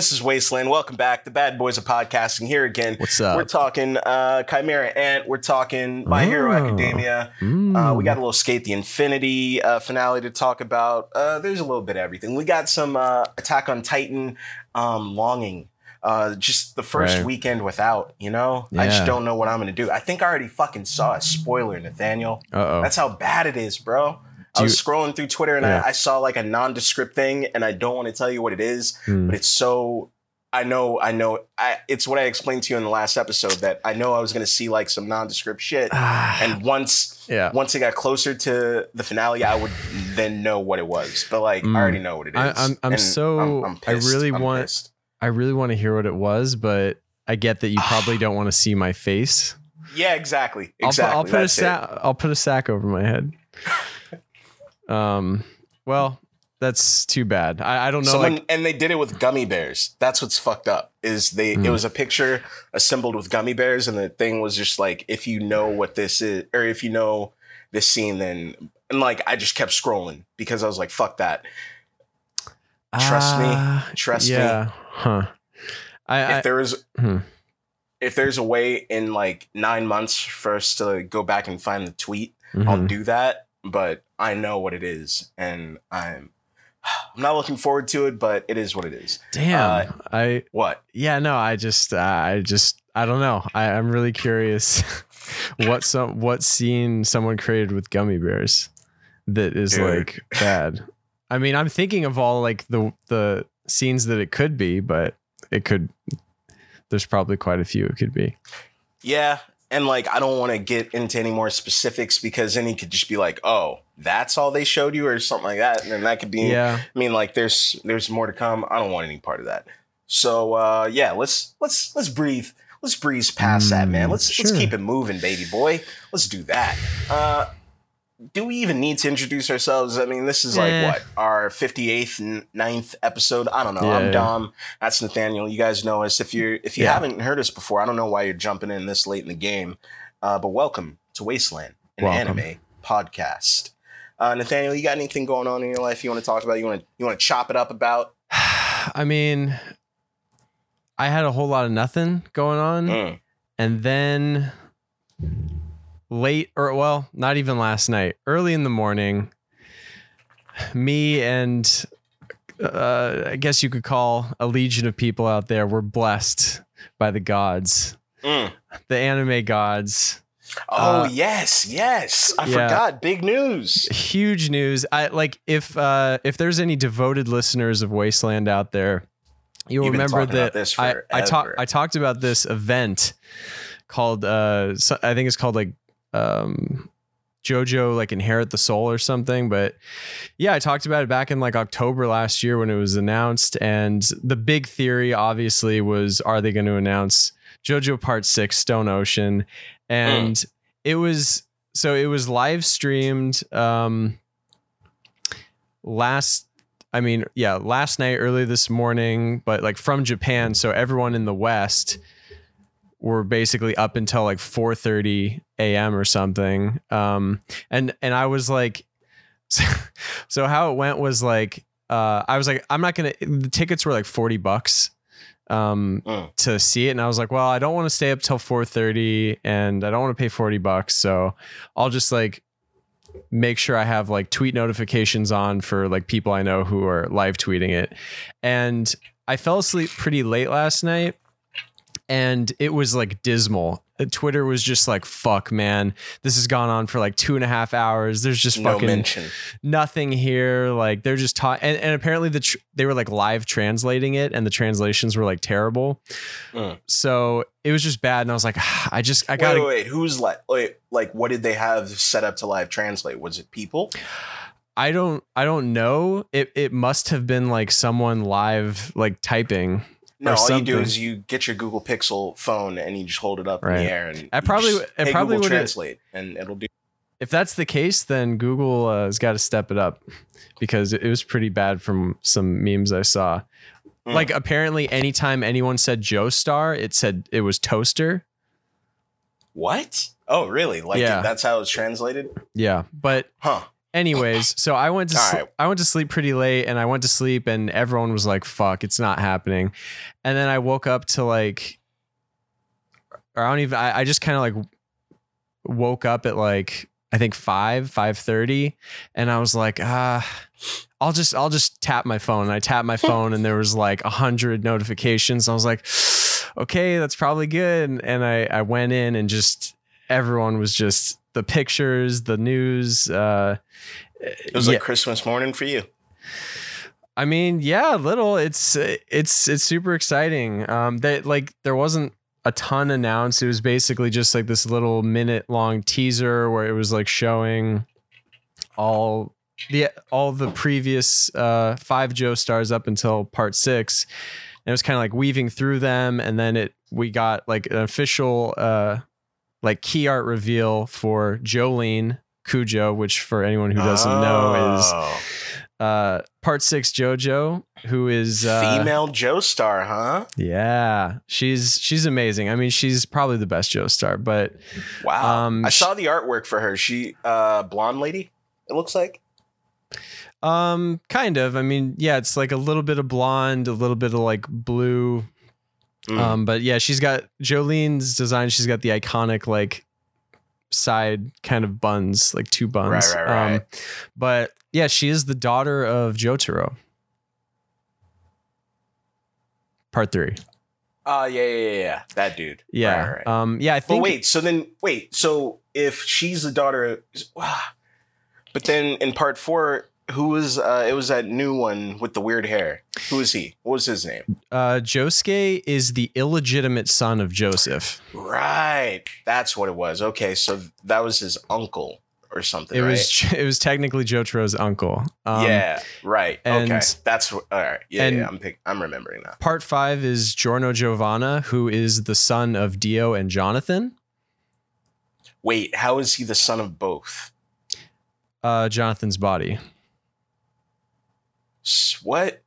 This is Wasteland. Welcome back. The Bad Boys of Podcasting here again. What's up? We're talking uh, Chimera Ant. We're talking My Hero Oh. Academia. Mm. Uh, we got a little SK8 the Infinity uh, finale to talk about. Uh, there's a little bit of everything. We got some uh, Attack on Titan um, longing. Uh, just the first Right. weekend without, you know? I just don't know what I'm going to do. I think I already fucking saw a spoiler, Nathaniel. Uh-oh. That's how bad it is, bro. I was you- scrolling through Twitter and Yeah. I, I saw like a nondescript thing, and I don't want to tell you what it is, Hmm. but it's so. I know, I know. I, it's what I explained to you in the last episode that I know I was going to see like some nondescript shit, and once yeah. once it got closer to the finale, I would then know what it was. But like, Mm. I already know what it is. I- I'm- I'm and so- I pissed. really I'm want- pissed. I really want to hear what it was, but I get that you probably don't want to see my face. Yeah, exactly. I'll, Exactly. I'll put a That's it. sack. I'll put a sack over my head. um. Well, that's too bad. I, I don't know. Someone like, and they did it with gummy bears. That's what's fucked up. Is they Hmm. it was a picture assembled with gummy bears, and the thing was just like, if you know what this is, or if you know this scene, then and like I just kept scrolling because I was like, fuck that. trust me. ah, Trust yeah. me. Huh. I. I If there was hmm. if there's a way in like nine months for us to go back and find the tweet, I'll mhm. do that. But I know what it is, and I'm I'm not looking forward to it, but it is what it is. Damn. uh, I. What? Yeah. No. I just. Uh, I just. I don't know. I, I'm really curious. what some what scene someone created with gummy bears that is Dude. like bad. I mean, I'm thinking of all like the the scenes that it could be, but it could. There's probably quite a few it could be. Yeah. And like, I don't want to get into any more specifics because then he could just be like, oh, that's all they showed you or something like that. And then that could be, Yeah. I mean, like there's, there's more to come. I don't want any part of that. So, uh, yeah, let's, let's, let's breathe. Let's breeze past that, man. Mm, Let's, let's keep it moving, baby boy. Let's do that. Uh, do we even need to introduce ourselves? I mean, this is like Eh. what our 58th and 9th episode. I don't know. Yeah, I'm. Dom. That's Nathaniel. You guys know us. If you're if you Yeah. haven't heard us before, I don't know why you're jumping in this late in the game. Uh, but welcome to Wasteland, an Welcome. anime podcast. Uh, Nathaniel, you got anything going on in your life you want to talk about? You want to you want to chop it up about? I mean, I had a whole lot of nothing going on, Mm. and then late or well, not even last night, early in the morning, me and uh, I guess you could call a legion of people out there were blessed by the gods, Mm. the anime gods. Oh Uh, yes, yes. I yeah. forgot. Big news. huge news. I like if uh if there's any devoted listeners of Wasteland out there, you'll You've remember that this I I talked. I talked about this event called uh so- I think it's called like um Jojo like inherit the soul or something. But yeah I talked about it back in like October last year when it was announced. And the big theory obviously was are they going to announce Jojo part 6 Stone Ocean? And it was so it was live streamed um last I mean, yeah, last night, early this morning, but like from Japan. So everyone in the West were basically up until like 4:30 a.m. or something. Um, and and I was like, so, so how it went was like, uh, I was like, I'm not gonna. The tickets were like 40 bucks um Mm. to see it and I was like well I don't want to stay up till 4:30 and I don't want to pay 40 bucks so I'll just like make sure I have like tweet notifications on for like people I know who are live tweeting it. And I fell asleep pretty late last night and it was like dismal. Uh, Twitter was just like, fuck, man. This has gone on for like two and a half hours. There's just No fucking mention. nothing here. Like they're just talking, and, and apparently the tr- they were like live translating it, and the translations were like terrible. Mm. So it was just bad, and I was like, I just I gotta. wait, wait. Who's like, wait, like, what did they have set up to live translate? Was it people? I don't I don't know. It it must have been like someone live like typing. No, all you do is you get your Google Pixel phone and you just hold it up in the air and I probably- just, it hey, probably Google would've- translate and it'll do. If that's the case, then Google uh, has got to step it up because it, was pretty bad from some memes I saw. Mm. Like apparently, anytime anyone said Joestar, it said it was toaster. What? Oh, really? Like Yeah. that's how it's translated? Yeah, but Huh? Anyways, so I went to sl- right. I went to sleep pretty late, and I went to sleep, and everyone was like, "Fuck, it's not happening," and then I woke up to like, or I don't even. I, I just kind of like woke up at like I think five five thirty, and I was like, ah. I'll just I'll just tap my phone. And I tapped my phone and there was like a hundred notifications. I was like, okay, that's probably good. And, and I I went in and just everyone was just the pictures, the news. Uh, It was yeah. like Christmas morning for you. I mean, yeah, a little. It's it's it's super exciting. Um, that like there wasn't a ton announced. It was basically just like this little minute long teaser where it was like showing all the all the previous uh five Joestars up until part six. And it was kind of like weaving through them, and then it we got like an official uh like key art reveal for Jolyne Cujoh, which for anyone who doesn't know is Oh. uh part six jojo who is uh female Joestar, huh? yeah she's she's amazing i mean she's probably the best joestar but Wow. Um, I saw the artwork for her. She uh blonde lady, it looks like. um kind of i mean yeah it's like a little bit of blonde a little bit of like blue Mm. um but yeah she's got jolyne's design she's got the iconic like side kind of buns like two buns Right, right, um right. but yeah she is the daughter of jotaro part three Uh yeah, yeah, yeah, yeah. That dude. yeah Right, right. um yeah i But think wait, so then wait, so if she's the daughter of but then in part four, who was uh it was that new one with the weird hair. Who is he? What was his name? Uh, Josuke is the illegitimate son of Joseph. Right. That's what it was. Okay, so that was his uncle or something. It right? was it was technically Jotaro's uncle. Um, yeah, right. and- okay. That's all right. Yeah, yeah, I'm pick, I'm remembering that Part five is Giorno Giovanna, who is the son of Dio and Jonathan. Wait, how is he the son of both? Uh, Jonathan's body. What?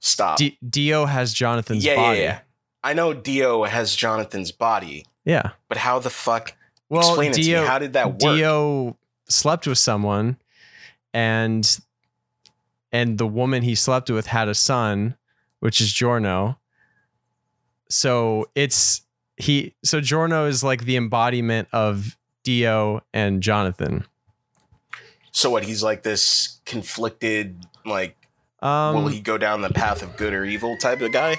Stop. D- Dio has Jonathan's yeah, body. yeah, yeah. I know Dio has Jonathan's body, Yeah. but how the fuck? Well, explain it to Dio me. How did that work? Dio slept with someone, and and the woman he slept with had a son, which is Giorno. So it's he. So Giorno is like the embodiment of Dio and Jonathan. So what? He's like this conflicted, like, Um, will he go down the path of good or evil type of guy?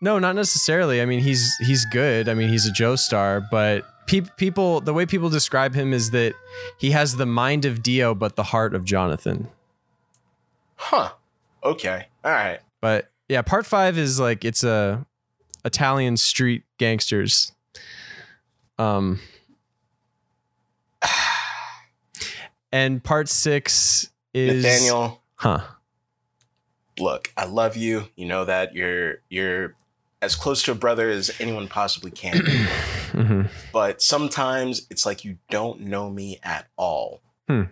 No, not necessarily. I mean, he's he's good. I mean, he's a Joestar, but pe- people the way people describe him is that he has the mind of Dio but the heart of Jonathan. Huh. Okay. All right. But yeah, part 5 is like it's a Italian street gangsters. Um and part 6 is Nathaniel, Huh. Look, I love you. You know that you're you're as close to a brother as anyone possibly can be. Mhm. but sometimes it's like you don't know me at all. Hmm.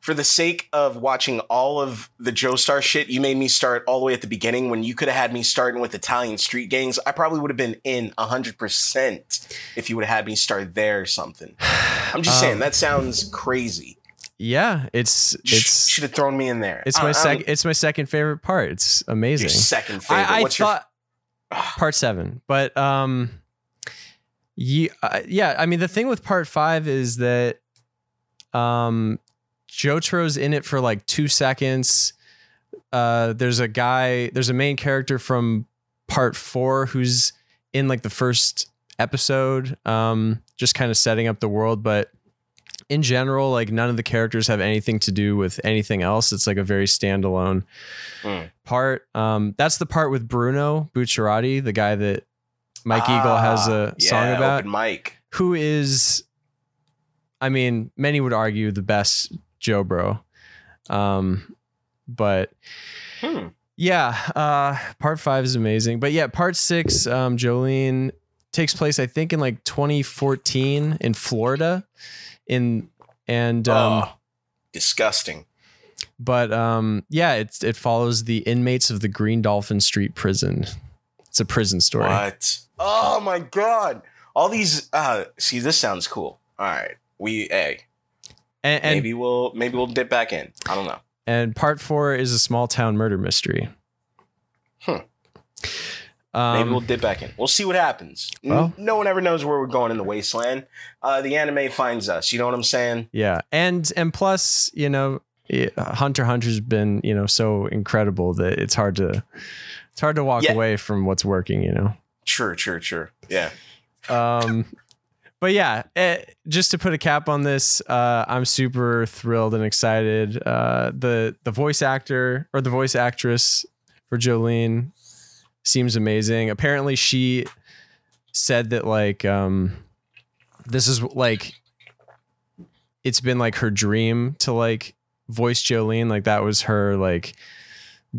For the sake of watching all of the Joestar shit, you made me start all the way at the beginning when you could have had me starting with Italian street gangs. I probably would have been in 100% if you would have had me start there or something. I'm just saying, Um, that sounds crazy. Yeah, it's it's should have thrown me in there. It's my I'm- second. It's my second favorite part. It's Your amazing. second favorite. I, I What's thought part seven, but um, yeah, uh, yeah. I mean, the thing with part five is that um, Jotaro's in it for like two seconds. Uh, there's a guy. There's a main character from part four who's in like the first episode. Um, just kind of setting up the world, but in general, like none of the characters have anything to do with anything else. It's like a very standalone Hmm. part. Um, that's the part with Bruno Bucciarati, the guy that Mike Eagle has a Ah, song yeah, about, mic. who is, I mean, many would argue the best Joe Bro. Um, but Hmm. yeah, uh, part five is amazing. But yeah, part six, um, Jolyne takes place, I think, in like 2014 in Florida. In and um, oh, disgusting. but um, yeah, it's it follows the inmates of the Green Dolphin Street prison. It's a prison story. What? Oh my god! All these. Uh, see, this sounds cool. All right, we a And, and maybe we'll maybe we'll dip back in. I don't know. and part four is a small town murder mystery. Hmm. Um, Maybe we'll dip back in. We'll see what happens. Well- no one ever knows where we're going in the wasteland. Uh, the anime finds us. You know what I'm saying? Yeah, and and plus, you know, Hunter Hunter's been you know so incredible that it's hard to it's hard to walk Yeah. away from what's working. You know. Sure, sure, sure. Yeah. Um, but yeah, eh, just to put a cap on this, uh, I'm super thrilled and excited. Uh, the the voice actor or the voice actress for Jolyne seems amazing. Apparently, she said that like um, this is like it's been like her dream to like voice Jolyne. Like that was her like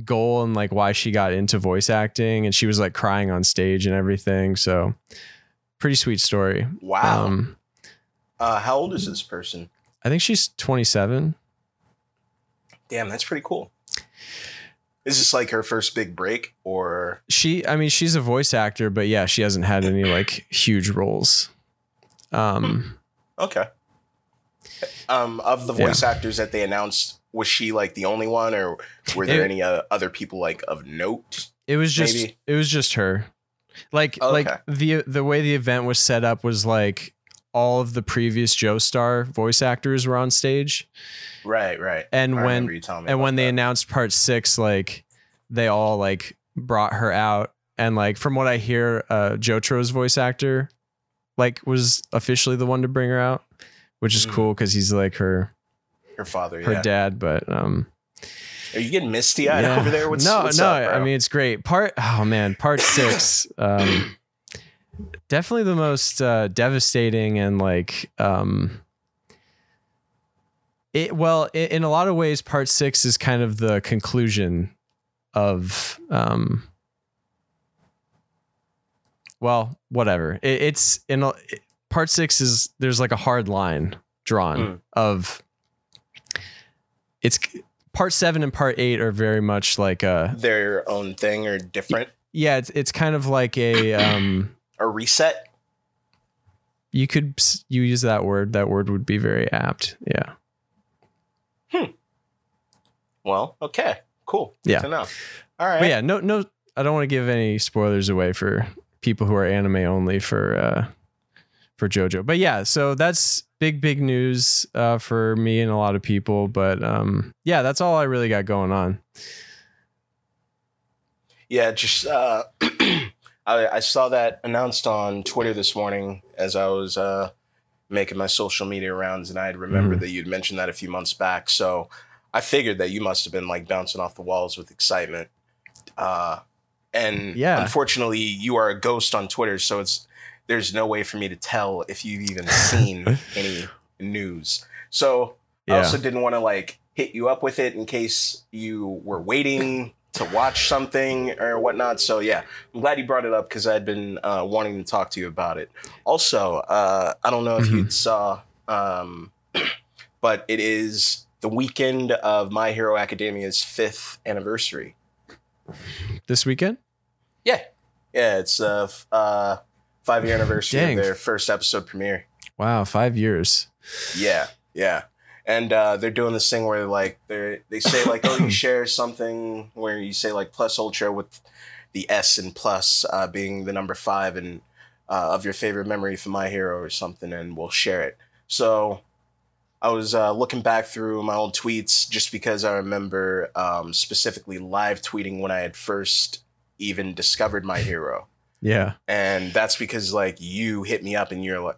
goal and like why she got into voice acting and she was like crying on stage and everything so pretty sweet story Wow. um uh, how old is this person? i think she's 27 Damn, that's pretty cool. Is this like her first big break, or she i mean she's a voice actor but yeah she hasn't had any like huge roles um okay? Um, of the voice actors that they announced, was she like the only one, or were there It- any uh, other people like of note? it was just Maybe. it was just her like Okay. like the the way the event was set up was like all of the previous joestar voice actors were on stage Right, right. and I when and when they announced part six like they all like brought her out and like from what i hear uh Jotaro's voice actor like was officially the one to bring her out which is Mm. cool because he's like her her father, her yeah. dad but um Are you getting misty eyed yeah. over there? What's, no what's no up, i mean it's great part oh man part six um definitely the most uh devastating and like um it well i in a lot of ways part six is kind of the conclusion of um well whatever it, it's in a, it- part six is there's like a hard line drawn Mm. of it's part seven and part eight are very much like a their own thing or different yeah it's it's kind of like a um a reset. you could you use that word that word would be very apt yeah Hmm. Well, okay, cool. Good Yeah. All right. but yeah no no i don't want to give any spoilers away for people who are anime only for uh for jojo but yeah so that's big big news uh for me and a lot of people but um yeah that's all i really got going on Yeah, just uh, I, I saw that announced on Twitter this morning as I was uh, making my social media rounds, and I had remembered Mhm. that you'd mentioned that a few months back. So I figured that you must have been like bouncing off the walls with excitement. Uh, and Yeah. unfortunately, you are a ghost on Twitter, so it's there's no way for me to tell if you've even seen any news. So I also didn't want to like hit you up with it in case you were waiting to watch something or whatnot. So yeah, I'm glad you brought it up because I'd been uh, wanting to talk to you about it. Also, uh, I don't know if you saw, um, but it is the weekend of My Hero Academia's fifth anniversary. this weekend Yeah, yeah, it's a f- uh, five year anniversary Dang. of their first episode premiere. wow five years Yeah, yeah. And uh, they're doing this thing where like they they say like oh you share something where you say like plus ultra with the S and plus uh, being the number five and uh, of your favorite memory from My Hero or something, and we'll share it. So I was uh, looking back through my old tweets just because I remember um, specifically live tweeting when I had first even discovered My Hero. Yeah. And that's because like you hit me up and you're like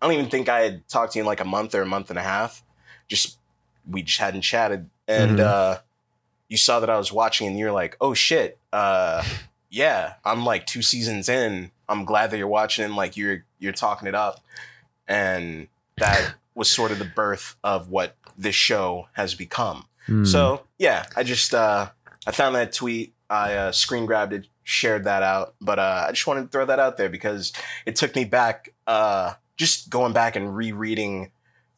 i don't even think i had talked to you in like a month or a month and a half just we just hadn't chatted and Mhm. uh you saw that i was watching and you're like oh shit uh yeah i'm like two seasons in i'm glad that you're watching and like you're you're talking it up and that was sort of the birth of what this show has become Hmm. so yeah, I just uh, I found that tweet. I uh, screen grabbed it, shared that out. But uh, I just wanted to throw that out there because it took me back, uh, just going back and rereading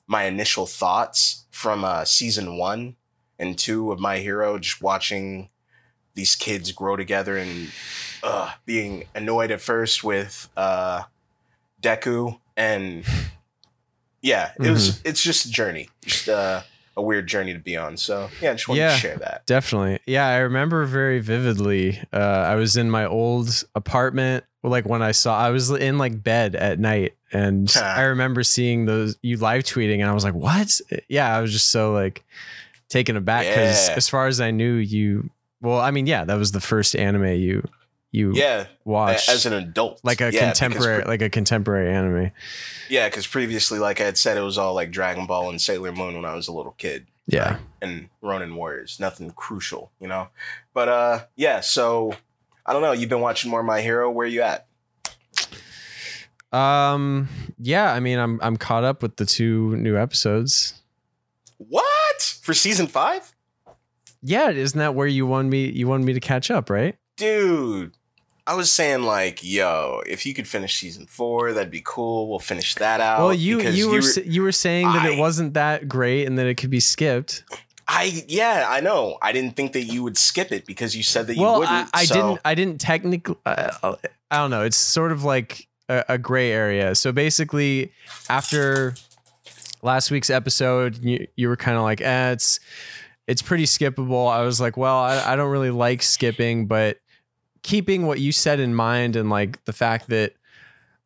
my initial thoughts from uh, season one and two of My Hero. Just watching these kids grow together and uh, being annoyed at first with uh, Deku and yeah, it was. It's just a journey, just uh, a weird journey to be on. So yeah, I just wanted Yeah. to share that. Definitely. Yeah, I remember very vividly. Uh, I was in my old apartment, like when I saw, I was in like bed at night, and I remember seeing those you live tweeting, and I was like, "What?" Yeah, I was just so like taken aback because, Yeah. as far as I knew, you. Well, I mean, yeah, that was the first anime you you Yeah, watched as an adult, like a Yeah, contemporary, pre- like a contemporary anime. yeah, because previously, like I had said, it was all like Dragon Ball and Sailor Moon when I was a little kid. Yeah. and Ronin Warriors. Nothing crucial, you know. But uh, yeah. So I don't know. You've been watching more My Hero. Where you at? Um. Yeah. I mean, I'm I'm caught up with the two new episodes. What for season five, Yeah, isn't that where you wanted me? You wanted me to catch up, right? dude? I was saying like, yo, if you could finish season four, that'd be cool. We'll finish that out. well, you you were you were saying that it wasn't that great and that it could be skipped. I yeah, I know. I didn't think that you would skip it because you said that you well, I, wouldn't. I so- didn't. I didn't technically. Uh, I don't know. It's sort of like a, a gray area. So basically, after last week's episode, you, you were kind of like, eh, it's it's pretty skippable. I was like, well, I, I don't really like skipping, but keeping what you said in mind and like the fact that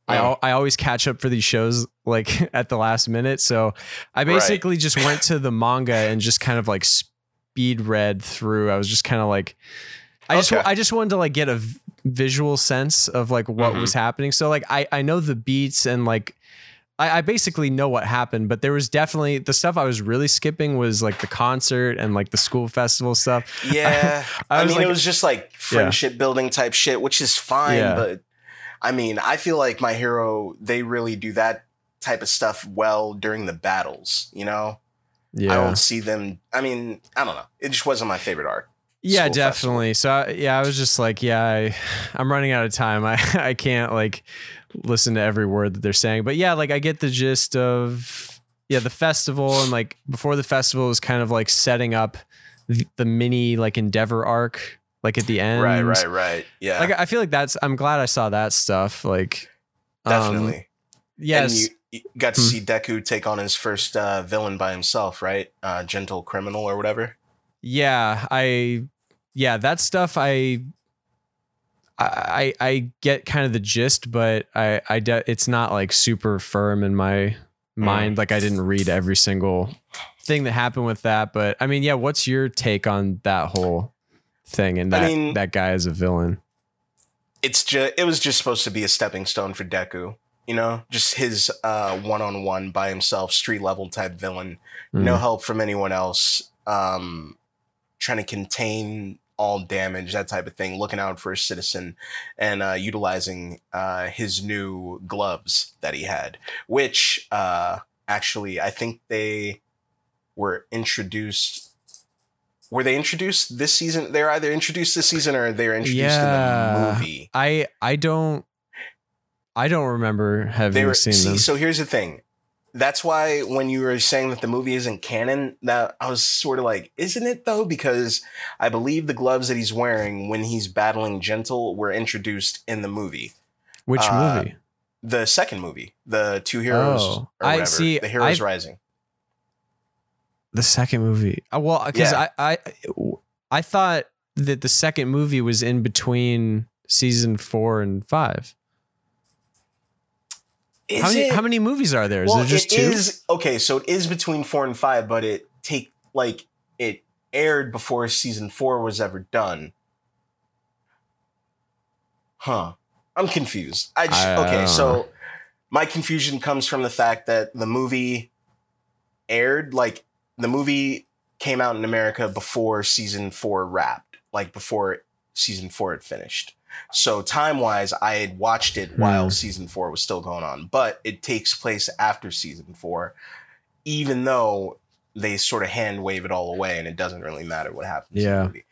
I, Yeah. I always catch up for these shows like at the last minute. So I basically just went to the manga and just kind of like speed read through. I was just kind of like, I just I just wanted to like get a visual sense of like what Mhm. was happening. So like I I know the beats and like I, I basically know what happened, but there was definitely the stuff I was really skipping was like the concert and like the school festival stuff. Yeah, I I, was mean, like- it was just like friendship building type shit, which is fine. Yeah. But I mean, I feel like my hero they really do that type of stuff well during the battles. You know, yeah. I don't see them. I mean, I don't know. It just wasn't my favorite arc. Yeah, definitely. So I, yeah, I was just like, yeah, I, I'm running out of time. I, I can't like listen to every word that they're saying. But yeah, like I get the gist of yeah, the festival and like before the festival was kind of like setting up the, the mini like endeavor arc like at the end. Right, right, right. Yeah, Like I feel like that's I'm glad I saw that stuff. Like um, definitely. yes. And you, you got to Hmm. see Deku take on his first uh, villain by himself, right? Uh, gentle criminal or whatever. Yeah i yeah that stuff i i i I get kind of the gist but i i de- it's not like super firm in my mind like i didn't read every single thing that happened with that but i mean yeah what's your take on that whole thing and I that mean- that guy is a villain it's just it was just supposed to be a stepping stone for Deku. You know, just his uh, one-on-one by himself, street level type villain. No Mm. help from anyone else. Um, trying to contain all damage, that type of thing. Looking out for a citizen, and uh, utilizing uh, his new gloves that he had, which uh, actually I think they were introduced. Were they introduced this season? They're either introduced this season or they're introduced in the movie. i i don't i don't remember having were seen see. them So here's the thing. That's why when you were saying that the movie isn't canon, that I was sort of like, isn't it though? Because I believe the gloves that he's wearing when he's battling Gentle were introduced in the movie, which uh, movie the second movie, the Two Heroes. Oh. or I see, The Heroes I've- Rising. The second movie. Uh, well, because Yeah. I, I I thought that the second movie was in between season four and five. How many it? how many movies are there? Is well, there just it two? is- okay. So it is between four and five, but it take like it aired before season four was ever done. Huh. I'm confused. I just I- okay. So my confusion comes from the fact that the movie aired like the movie came out in America before season four wrapped, like before season four had finished. So time wise, I had watched it while Hmm. season four was still going on, but it takes place after season four, even though they sort of hand wave it all away and it doesn't really matter what happens. in the Yeah. movie.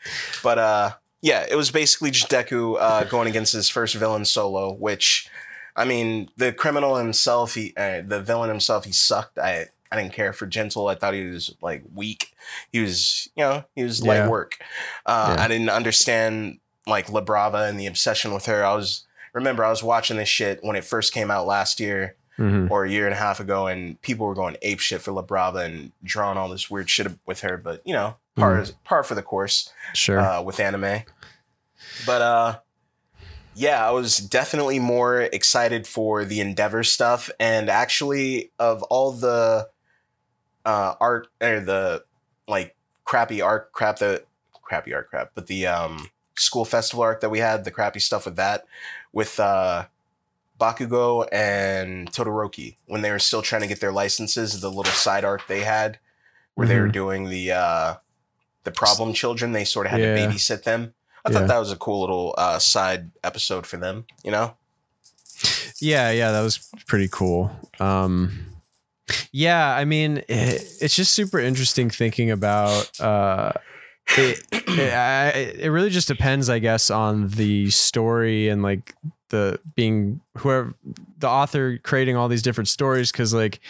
But uh, yeah, it was basically just Deku uh, going against his first villain solo, which I mean, the criminal himself, he, uh, the villain himself, he sucked. I, I didn't care for Gentle. I thought he was like weak. He was, you know, he was light Yeah. work. Uh, Yeah. I didn't understand like La Brava and the obsession with her. I was remember I was watching this shit when it first came out last year, Mhm. or a year and a half ago, and people were going ape shit for La Brava and drawing all this weird shit with her. But you know, par is par for the course Sure. uh, with anime. But uh, yeah, I was definitely more excited for the Endeavor stuff, and actually, of all the uh, art or the like crappy art crap that crappy art crap, but the um, school festival arc that we had, the crappy stuff with that, with uh, Bakugo and Todoroki when they were still trying to get their licenses, the little side arc they had where they were Mhm. doing the uh, the problem children, they sort of had Yeah. to babysit them. I Yeah. thought that was a cool little uh, side episode for them, you know? Yeah, yeah, that was pretty cool. Um, yeah, I mean, it, it's just super interesting thinking about. Uh, it, it, I, it really just depends, I guess, on the story and like the being whoever the author creating all these different stories. Cause like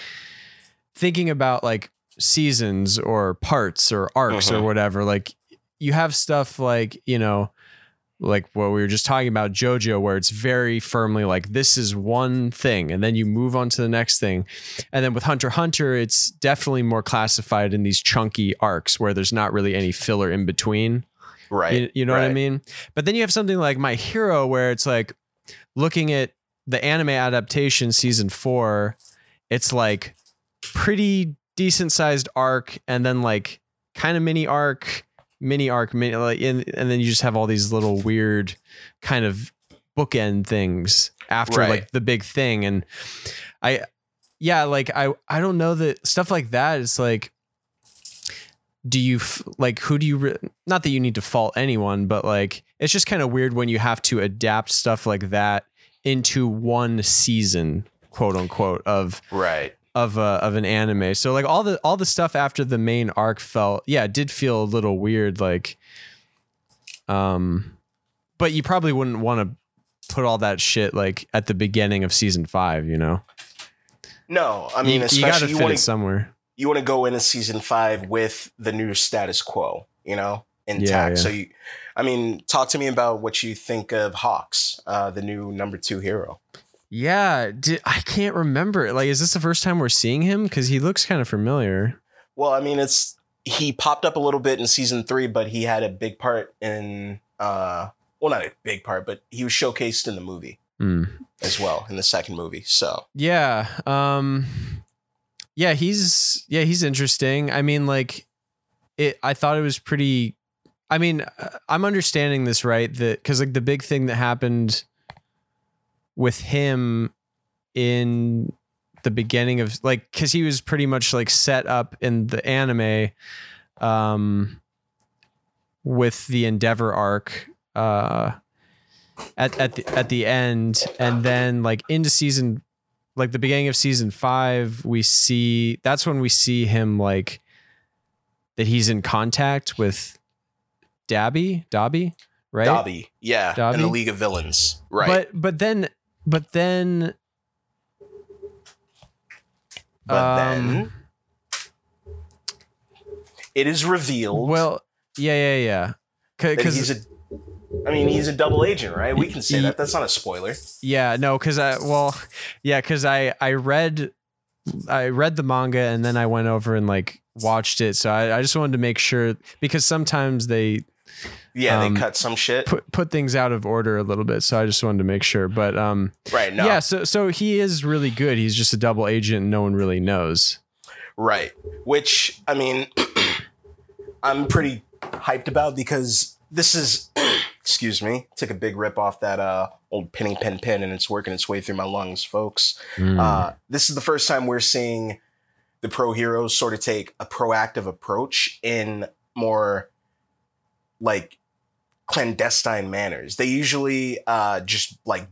thinking about like seasons or parts or arcs or Mhm. whatever, like you have stuff like, you know, like what we were just talking about JoJo, where it's very firmly like this is one thing, and then you move on to the next thing. And then with Hunter Hunter, it's definitely more classified in these chunky arcs where there's not really any filler in between. Right. You, you know what I mean? But then you have something like My Hero, where it's like looking at the anime adaptation season four, it's like pretty decent sized arc, and then like kind of mini arc, mini arc, mini like, and, and then you just have all these little weird kind of bookend things after Right. like the big thing, and I, yeah, like I I don't know that stuff like that is like do you f- like who do you re- not that you need to fault anyone but like it's just kind of weird when you have to adapt stuff like that into one season quote unquote of Right. Of uh, of an anime so like all the all the stuff after the main arc felt yeah it did feel a little weird like um but you probably wouldn't want to put all that shit like at the beginning of season 5 you know No, I mean, you, you got to especially fit want it somewhere you want to go into season five with the new status quo, you know, intact. Yeah, yeah. So you, I mean, talk to me about what you think of Hawks, uh, the new number two hero. Yeah, di- I can't remember. Like, is this the first time we're seeing him? Because he looks kind of familiar. Well, I mean, it's he popped up a little bit in season three, but he had a big part in, uh, well, not a big part, but he was showcased in the movie Hmm. as well in the second movie. So Yeah. Um. Yeah, he's yeah he's interesting. I mean, like, it. I thought it was pretty. I mean, uh, I'm understanding this right that because like the big thing that happened with him in the beginning of like because he was pretty much like set up in the anime um with the endeavor arc uh at at the at the end. And then like into season like the beginning of season 5 we see that's when we see him like that he's in contact with Dabi Dabi right? Dabi, yeah, and the League of Villains, right? but but then but then But um, then it is revealed well yeah yeah yeah because he's a. I mean, he's a double agent, right? We can say that. That's not a spoiler. Yeah, no, because I well, yeah, because I I read I read the manga and then I went over and like watched it. So I, I just wanted to make sure because sometimes they Yeah, Um, they cut some shit. put put things out of order a little bit. So I just wanted to make sure. But um, right. No. yeah, so so he is really good. He's just a double agent. and No one really knows. Right. Which I mean, I'm pretty hyped about because this is, excuse me, took a big rip off that uh old penny pen pen and it's working its way through my lungs, folks. Mm. Uh, this is the first time we're seeing the pro heroes sort of take a proactive approach in more like clandestine manners. They usually uh, just like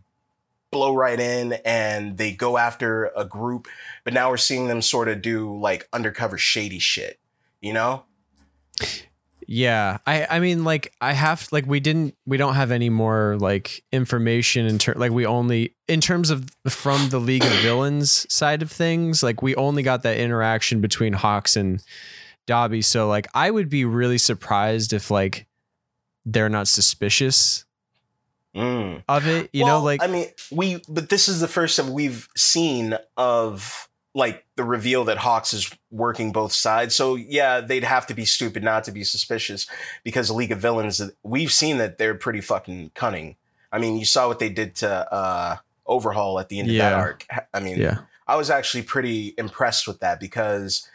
blow right in and they go after a group, but now we're seeing them sort of do like undercover shady shit, you know? Yeah, I I mean like I have like we didn't we don't have any more like information in ter- like we only in terms of from the League of Villains side of things like we only got that interaction between Hawks and Dabi so like I would be really surprised if like they're not suspicious Mm. of it. You Well, know, like I mean, we but this is the first that we've seen of like the reveal that Hawks is working both sides. So yeah, they'd have to be stupid not to be suspicious because the League of Villains we've seen that they're pretty fucking cunning. I mean, you saw what they did to uh Overhaul at the end of that arc. I mean, yeah, I was actually pretty impressed with that because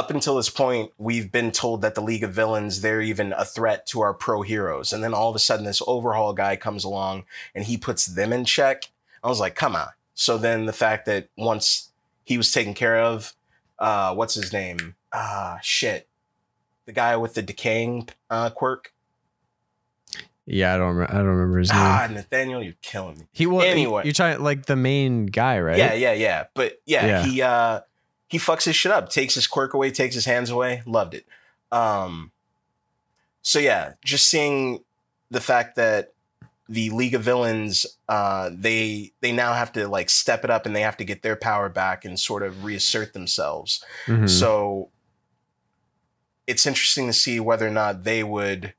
up until this point, we've been told that the League of Villains, they're even a threat to our pro heroes. And then all of a sudden, this overhaul guy comes along and he puts them in check. I was like, come on. So then the fact that once he was taken care of, uh, what's his name? Ah, shit. The guy with the decaying uh, quirk. yeah. I don't. Remember, I don't remember his name. Ah, Nathaniel, you're killing me. he was anyway. You're trying like the main guy, right? Yeah, yeah, yeah. But yeah, Yeah. he uh he fucks his shit up, takes his quirk away, takes his hands away. Loved it. Um so yeah, just seeing the fact that the League of Villains uh they they now have to like step it up and they have to get their power back and sort of reassert themselves. Mhm. So it's interesting to see whether or not they would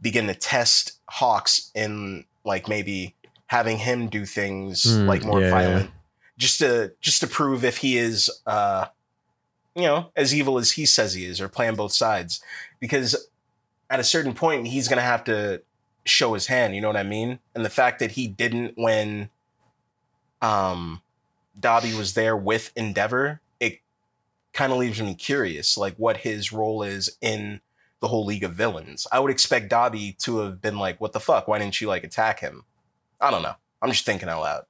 begin to test Hawks in like maybe having him do things Hmm, like more yeah, violent just to just to prove if he is uh you know as evil as he says he is or playing both sides. Because at a certain point he's going to have to show his hand you know what i mean? And the fact that he didn't when um Dabi was there with endeavor it kind of leaves me curious like what his role is in the whole league of villains. I would expect Dabi to have been like what the fuck? Why didn't you like attack him? I don't know. I'm just thinking out loud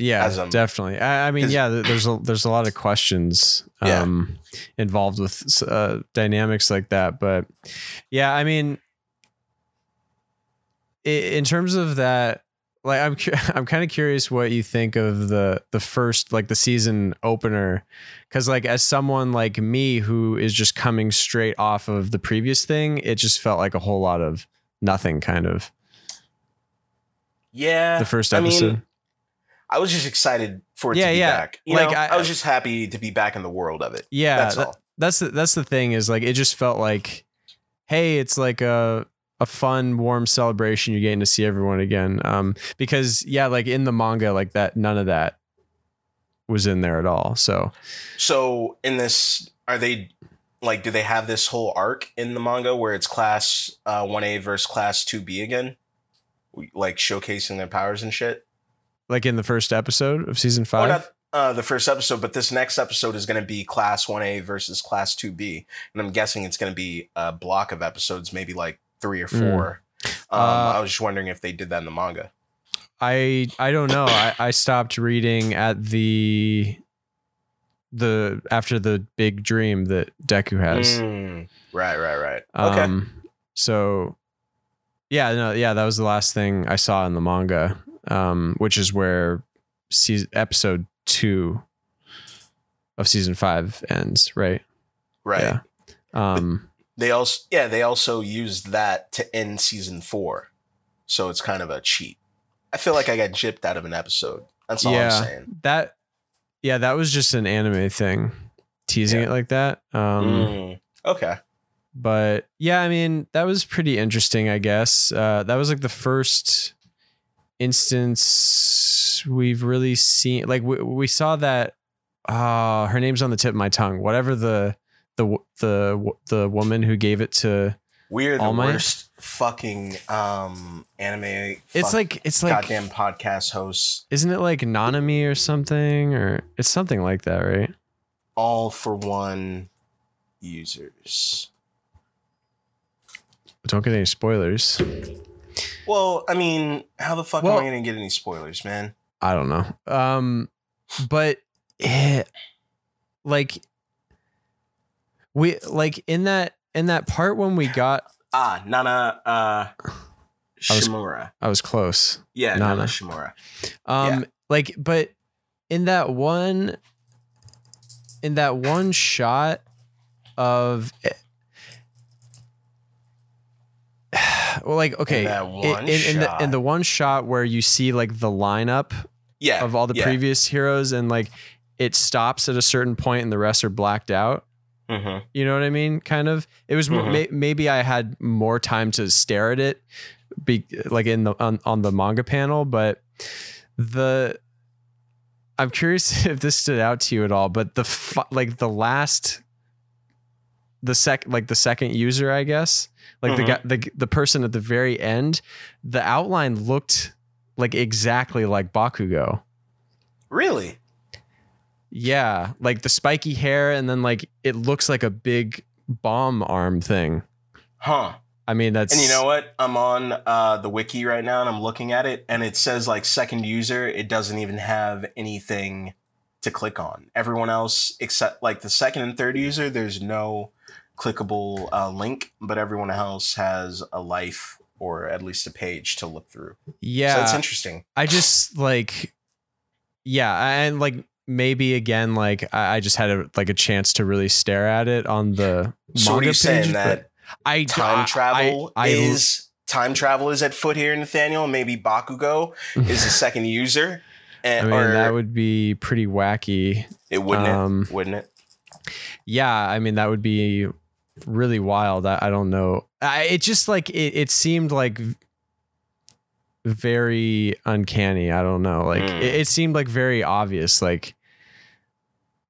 Yeah, um, definitely. I, I mean, yeah, there's a there's a lot of questions Yeah. um, involved with uh, dynamics like that, but yeah, I mean, in terms of that, like I'm cu- I'm kind of curious what you think of the the first like the season opener, because like as someone like me who is just coming straight off of the previous thing, it just felt like a whole lot of nothing, kind of yeah the first I mean, episode. I was just excited for it Yeah, to be yeah. back. You Like, know, I- I, was just happy to be back in the world of it. yeah, That's that- all. that's the that's the thing is like it just felt like hey it's like a a fun warm celebration you're getting to see everyone again um because yeah like in the manga like that none of that was in there at all so So in this, are they like? Do they have this whole arc in the manga where it's class uh, one A versus class two B again, like showcasing their powers and shit? Like in the first episode of season Well, five not uh, the first episode, but this next episode is going to be class one A versus class two B, and I'm guessing it's going to be a block of episodes, maybe like three or four. Um, Uh, I was just wondering if they did that in the manga. i i don't know I, I stopped reading at the the after the big dream that deku has Mm, right, right, right. Okay. Um, so yeah, no, yeah, that was the last thing I saw in the manga, um, which is where season episode two of season five ends, right? right. Yeah. Um, They also yeah, they also used that to end season four. So it's kind of a cheat. I feel like I got gypped out of an episode. That's all Yeah. I'm saying. that, yeah, that was just an anime thing, teasing Yeah. it like that. Um, Mm, okay. but yeah, I mean, that was pretty interesting, I guess. Uh, that was like the first instance we've really seen. Like we, we saw that. Uh, her name's on the tip of my tongue. Whatever the the the the woman who gave it to. We're the All Might? worst fucking um anime It's like it's like goddamn podcast hosts. isn't it like Nanami or something or it's something like that, right? All for one users. Don't get any spoilers. Well, I mean, how the fuck Well- am I gonna get any spoilers, man? I don't know. Um, but it, like we like in that in that part when we got, Ah, Nana uh I was- Shimura. I was close. Yeah, Nana. Nana Shimura. Um, like, but in that one, in that one shot of, well, like okay, that in- one in, in the shot. in the one shot where you see like the lineup Yeah. of all the yeah. previous heroes and like it stops at a certain point and the rest are blacked out. Mhm. You know what I mean? Kind of. It was more Mhm. may, maybe I had more time to stare at it, be like in the on, on the manga panel, but the I'm curious if this stood out to you at all, but the like the last the sec like the second user, I guess, like the Mhm. guy the the person at the very end, the outline looked like exactly like Bakugo. Really? Yeah, like the spiky hair, and then like it looks like a big bomb arm thing. Huh. I mean, that's And you know what? I'm on uh, the wiki right now and I'm looking at it, and it says like second user. It doesn't even have anything to click on. Everyone else, except like the second and third user, there's no clickable uh, link, but everyone else has a life or at least a page to look through. yeah. So it's interesting. I just like, yeah, and like maybe again, like I, I just had a like a chance to really stare at it on the So manga page, that I time I- travel I, I, is time travel is at foot here, Nathaniel? Maybe Bakugo is the second user, I and mean, or that would be pretty wacky. it wouldn't um, it? Wouldn't it? Yeah, I mean that would be really wild. I, I don't know. I, it just like it, it seemed like very uncanny. I don't know. Like Mm. it, it seemed like very obvious. Like,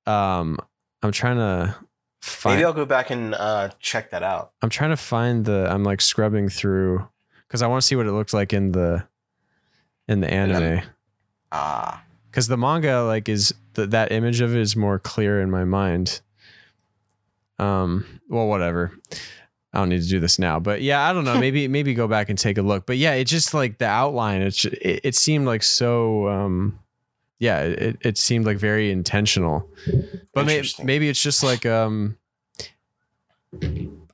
um, I'm trying to find. Maybe I'll go back and uh, check that out. I'm trying to find the. I'm like scrubbing through because I want to see what it looked like in the in the anime. Ah, Because the manga like is the, that image of it is more clear in my mind. Um. Well, whatever. I don't need to do this now, but yeah, I don't know. Maybe maybe go back and take a look. But yeah, it just like the outline. It's it, it seemed like so. Um. Yeah, it, it seemed like very intentional. But may, maybe it's just like um.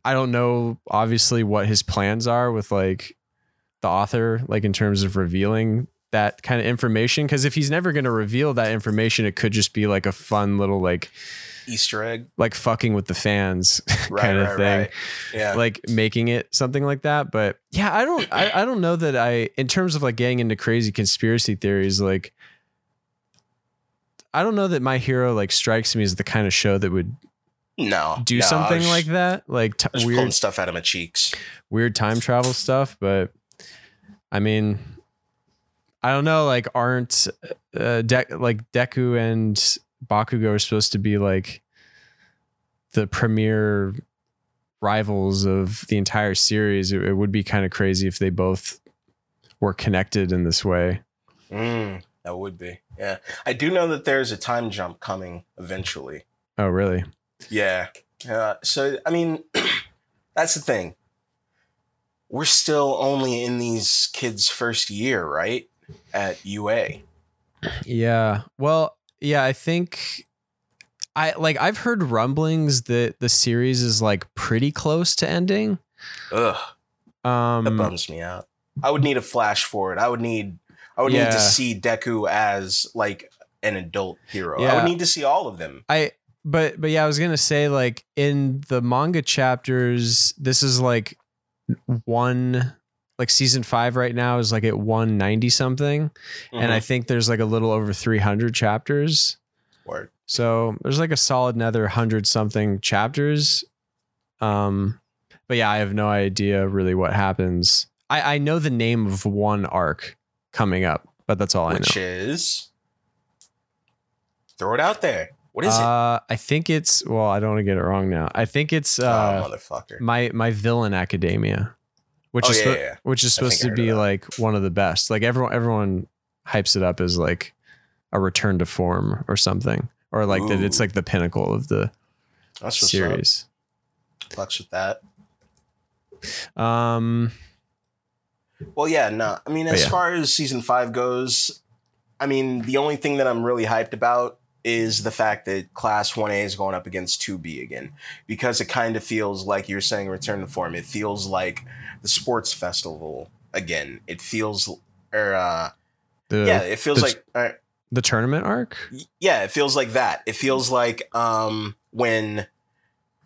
I don't know. Obviously, what his plans are with like the author, like in terms of revealing that kind of information. Because if he's never going to reveal that information, it could just be like a fun little like Easter egg. like fucking with the fans Right, kind of right, thing right. Yeah. like making it something like that but yeah i don't I, I don't know that i in terms of like getting into crazy conspiracy theories like i don't know that my hero like strikes me as the kind of show that would no. do no, something like that like t- weird stuff out of my cheeks. weird time travel stuff but i mean i don't know like aren't uh De- like deku and bakugo are supposed to be like the premier rivals of the entire series it, it would be kind of crazy if they both were connected in this way Mm, that would be. Yeah. I do know that there's a time jump coming eventually. oh really Yeah. Uh, so, I mean, that's the thing. We're still only in these kids' first year, right? At UA. yeah well yeah i think i like i've heard rumblings that the series is like pretty close to ending Ugh. um That bums me out. I would need a flash forward. I would need I would need to see Deku as like an adult hero. I would need to see all of them. I but but yeah, I was gonna say like in the manga chapters, this is like one like season five right now is like at one ninety something, and I Mhm. think there's like a little over three hundred chapters. Word. So there's like a solid another hundred something chapters. Um, but yeah, I have no idea really what happens. I I know the name of one arc coming up, but that's all I know. which is throw it out there. What is it? Uh, I think it's well, I don't want to get it wrong now. I think it's uh, oh, motherfucker. my my villain academia which Oh, is yeah, yeah, which is supposed to be like one of the best like everyone everyone hypes it up as like a return to form or something or like that it's like the pinnacle of the That's series. Fucks with that. um Well, yeah, no. I mean, as yeah. far as season five goes, I mean, the only thing that I'm really hyped about is the fact that Class 1A is going up against 2B again. Because it kind of feels like you're saying return to form. It feels like the sports festival again. It feels, or, uh, the yeah, it feels the- like, uh, the tournament arc yeah, it feels like that. It feels like um, when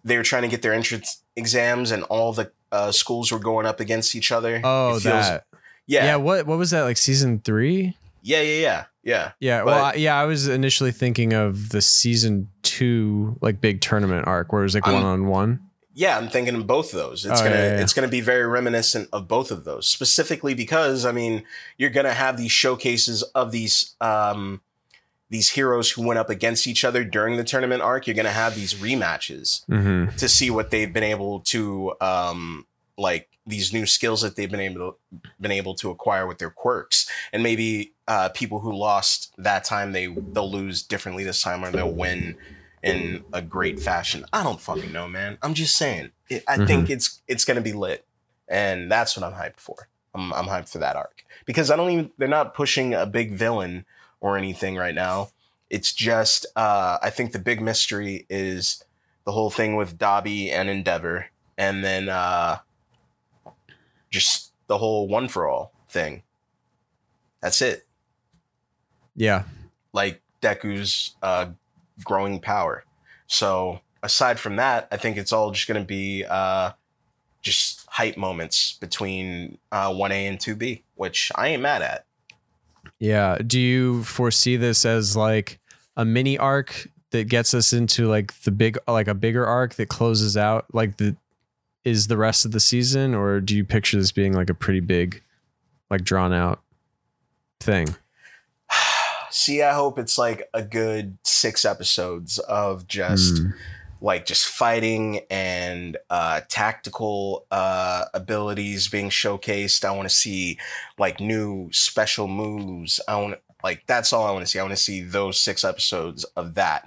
they were trying to get their entrance exams and all the uh, schools were going up against each other. oh It feels- that Yeah, yeah. yeah, what what was that like season three yeah, yeah, yeah, yeah. yeah well I, yeah i was initially thinking of the season two like big tournament arc where it was like one on one Yeah, I'm thinking of both of those. It's Oh, gonna yeah, yeah. it's gonna be very reminiscent of both of those, specifically because I mean you're gonna have these showcases of these um these heroes who went up against each other during the tournament arc. You're gonna have these rematches Mm-hmm. to see what they've been able to um like these new skills that they've been able to, been able to acquire with their quirks. And maybe uh people who lost that time they they'll lose differently this time or they'll win in a great fashion. I don't fucking know man. I'm just saying. It, i think it's it's gonna be lit. And that's what i'm hyped for. I'm, I'm hyped for that arc. Because i don't even they're not pushing a big villain or anything right now. It's just uh i think the big mystery is the whole thing with Dabi and Endeavor, and then uh, just the whole one for all thing. That's it. Yeah. Like Deku's uh, growing power. So aside from that, I think it's all just going to be uh, just hype moments between uh, 1A and 2B, which I ain't mad at. Yeah. Do you foresee this as like a mini arc that gets us into like the big, like a bigger arc that closes out like the, is the rest of the season? Or do you picture this being like a pretty big, like drawn out thing? See, I hope it's like a good six episodes of just Mm. like just fighting and uh, tactical uh, abilities being showcased. I want to see like new special moves. I want like that's all I want to see. I want to see those six episodes of that,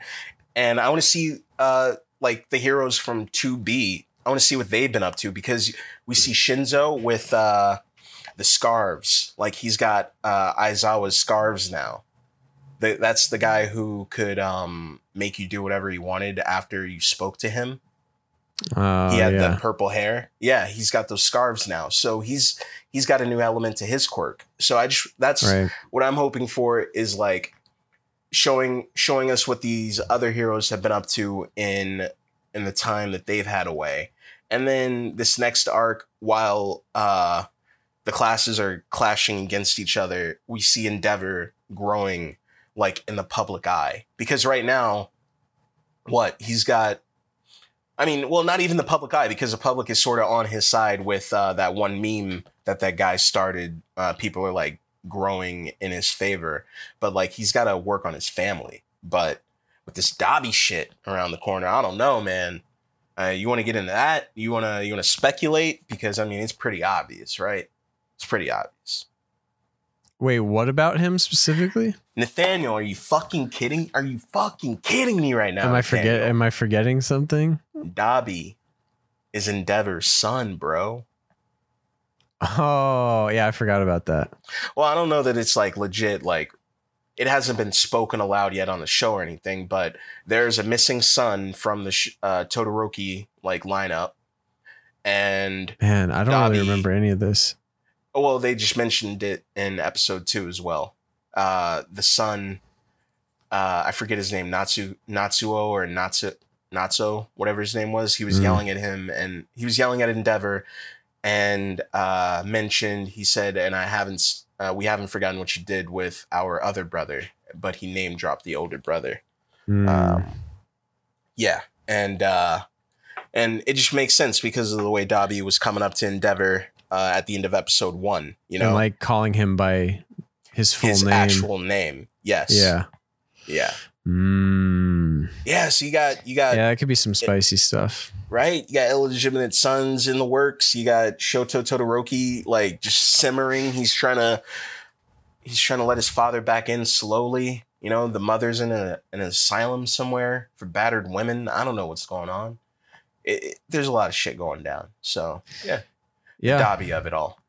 and I want to see uh, like the heroes from Two B. I want to see what they've been up to because we see Shinso with uh, the scarves. Like he's got uh, Aizawa's scarves now. The, that's the guy who could um, make you do whatever he wanted after you spoke to him. Uh, he had yeah. the purple hair. Yeah, he's got those scarves now. So he's he's got a new element to his quirk. So I just that's right. what I'm hoping for is like showing showing us what these other heroes have been up to in in the time that they've had away. And then this next arc, while uh the classes are clashing against each other, we see Endeavor growing like in the public eye. Because right now, what he's got I mean, well, not even the public eye because the public is sort of on his side with uh, that one meme that that guy started. Uh, people are like growing in his favor, but like he's got to work on his family. But with this Dabi shit around the corner, I don't know, man. Uh, you want to get into that? You want to you want to speculate because I mean it's pretty obvious, right? It's pretty obvious. Wait, what about him specifically? Nathaniel, are you fucking kidding? Are you fucking kidding me right now? am I forget? Nathaniel? Am I forgetting something? Dabi is Endeavor's son, bro. Oh, yeah, I forgot about that. Well, I don't know that it's like legit, like it hasn't been spoken aloud yet on the show or anything, but there's a missing son from the sh- uh, Todoroki like lineup. And Man, I don't Dabi. really remember any of this. oh, well, they just mentioned it in episode two as well. Uh, the son, uh, I forget his name, Natsu, Natsuo or Natsu, Natso, whatever his name was. He was Mm. yelling at him and he was yelling at Endeavor and uh, mentioned, he said, and I haven't, uh, we haven't forgotten what you did with our other brother, but he name dropped the older brother. Hmm. Um, yeah, and uh, and it just makes sense because of the way Dabi was coming up to Endeavor uh, at the end of episode one. You know, and like calling him by his full his name. actual name. Yes. yeah. Yeah. Mm. Yeah. So you got you got yeah, it could be some spicy stuff. right. You got illegitimate sons in the works. You got Shoto Todoroki like just simmering. He's trying to he's trying to let his father back in slowly. You know, the mother's in a an asylum somewhere for battered women. I don't know what's going on. It, it- there's a lot of shit going down. So yeah, Yeah. Dabi of it all.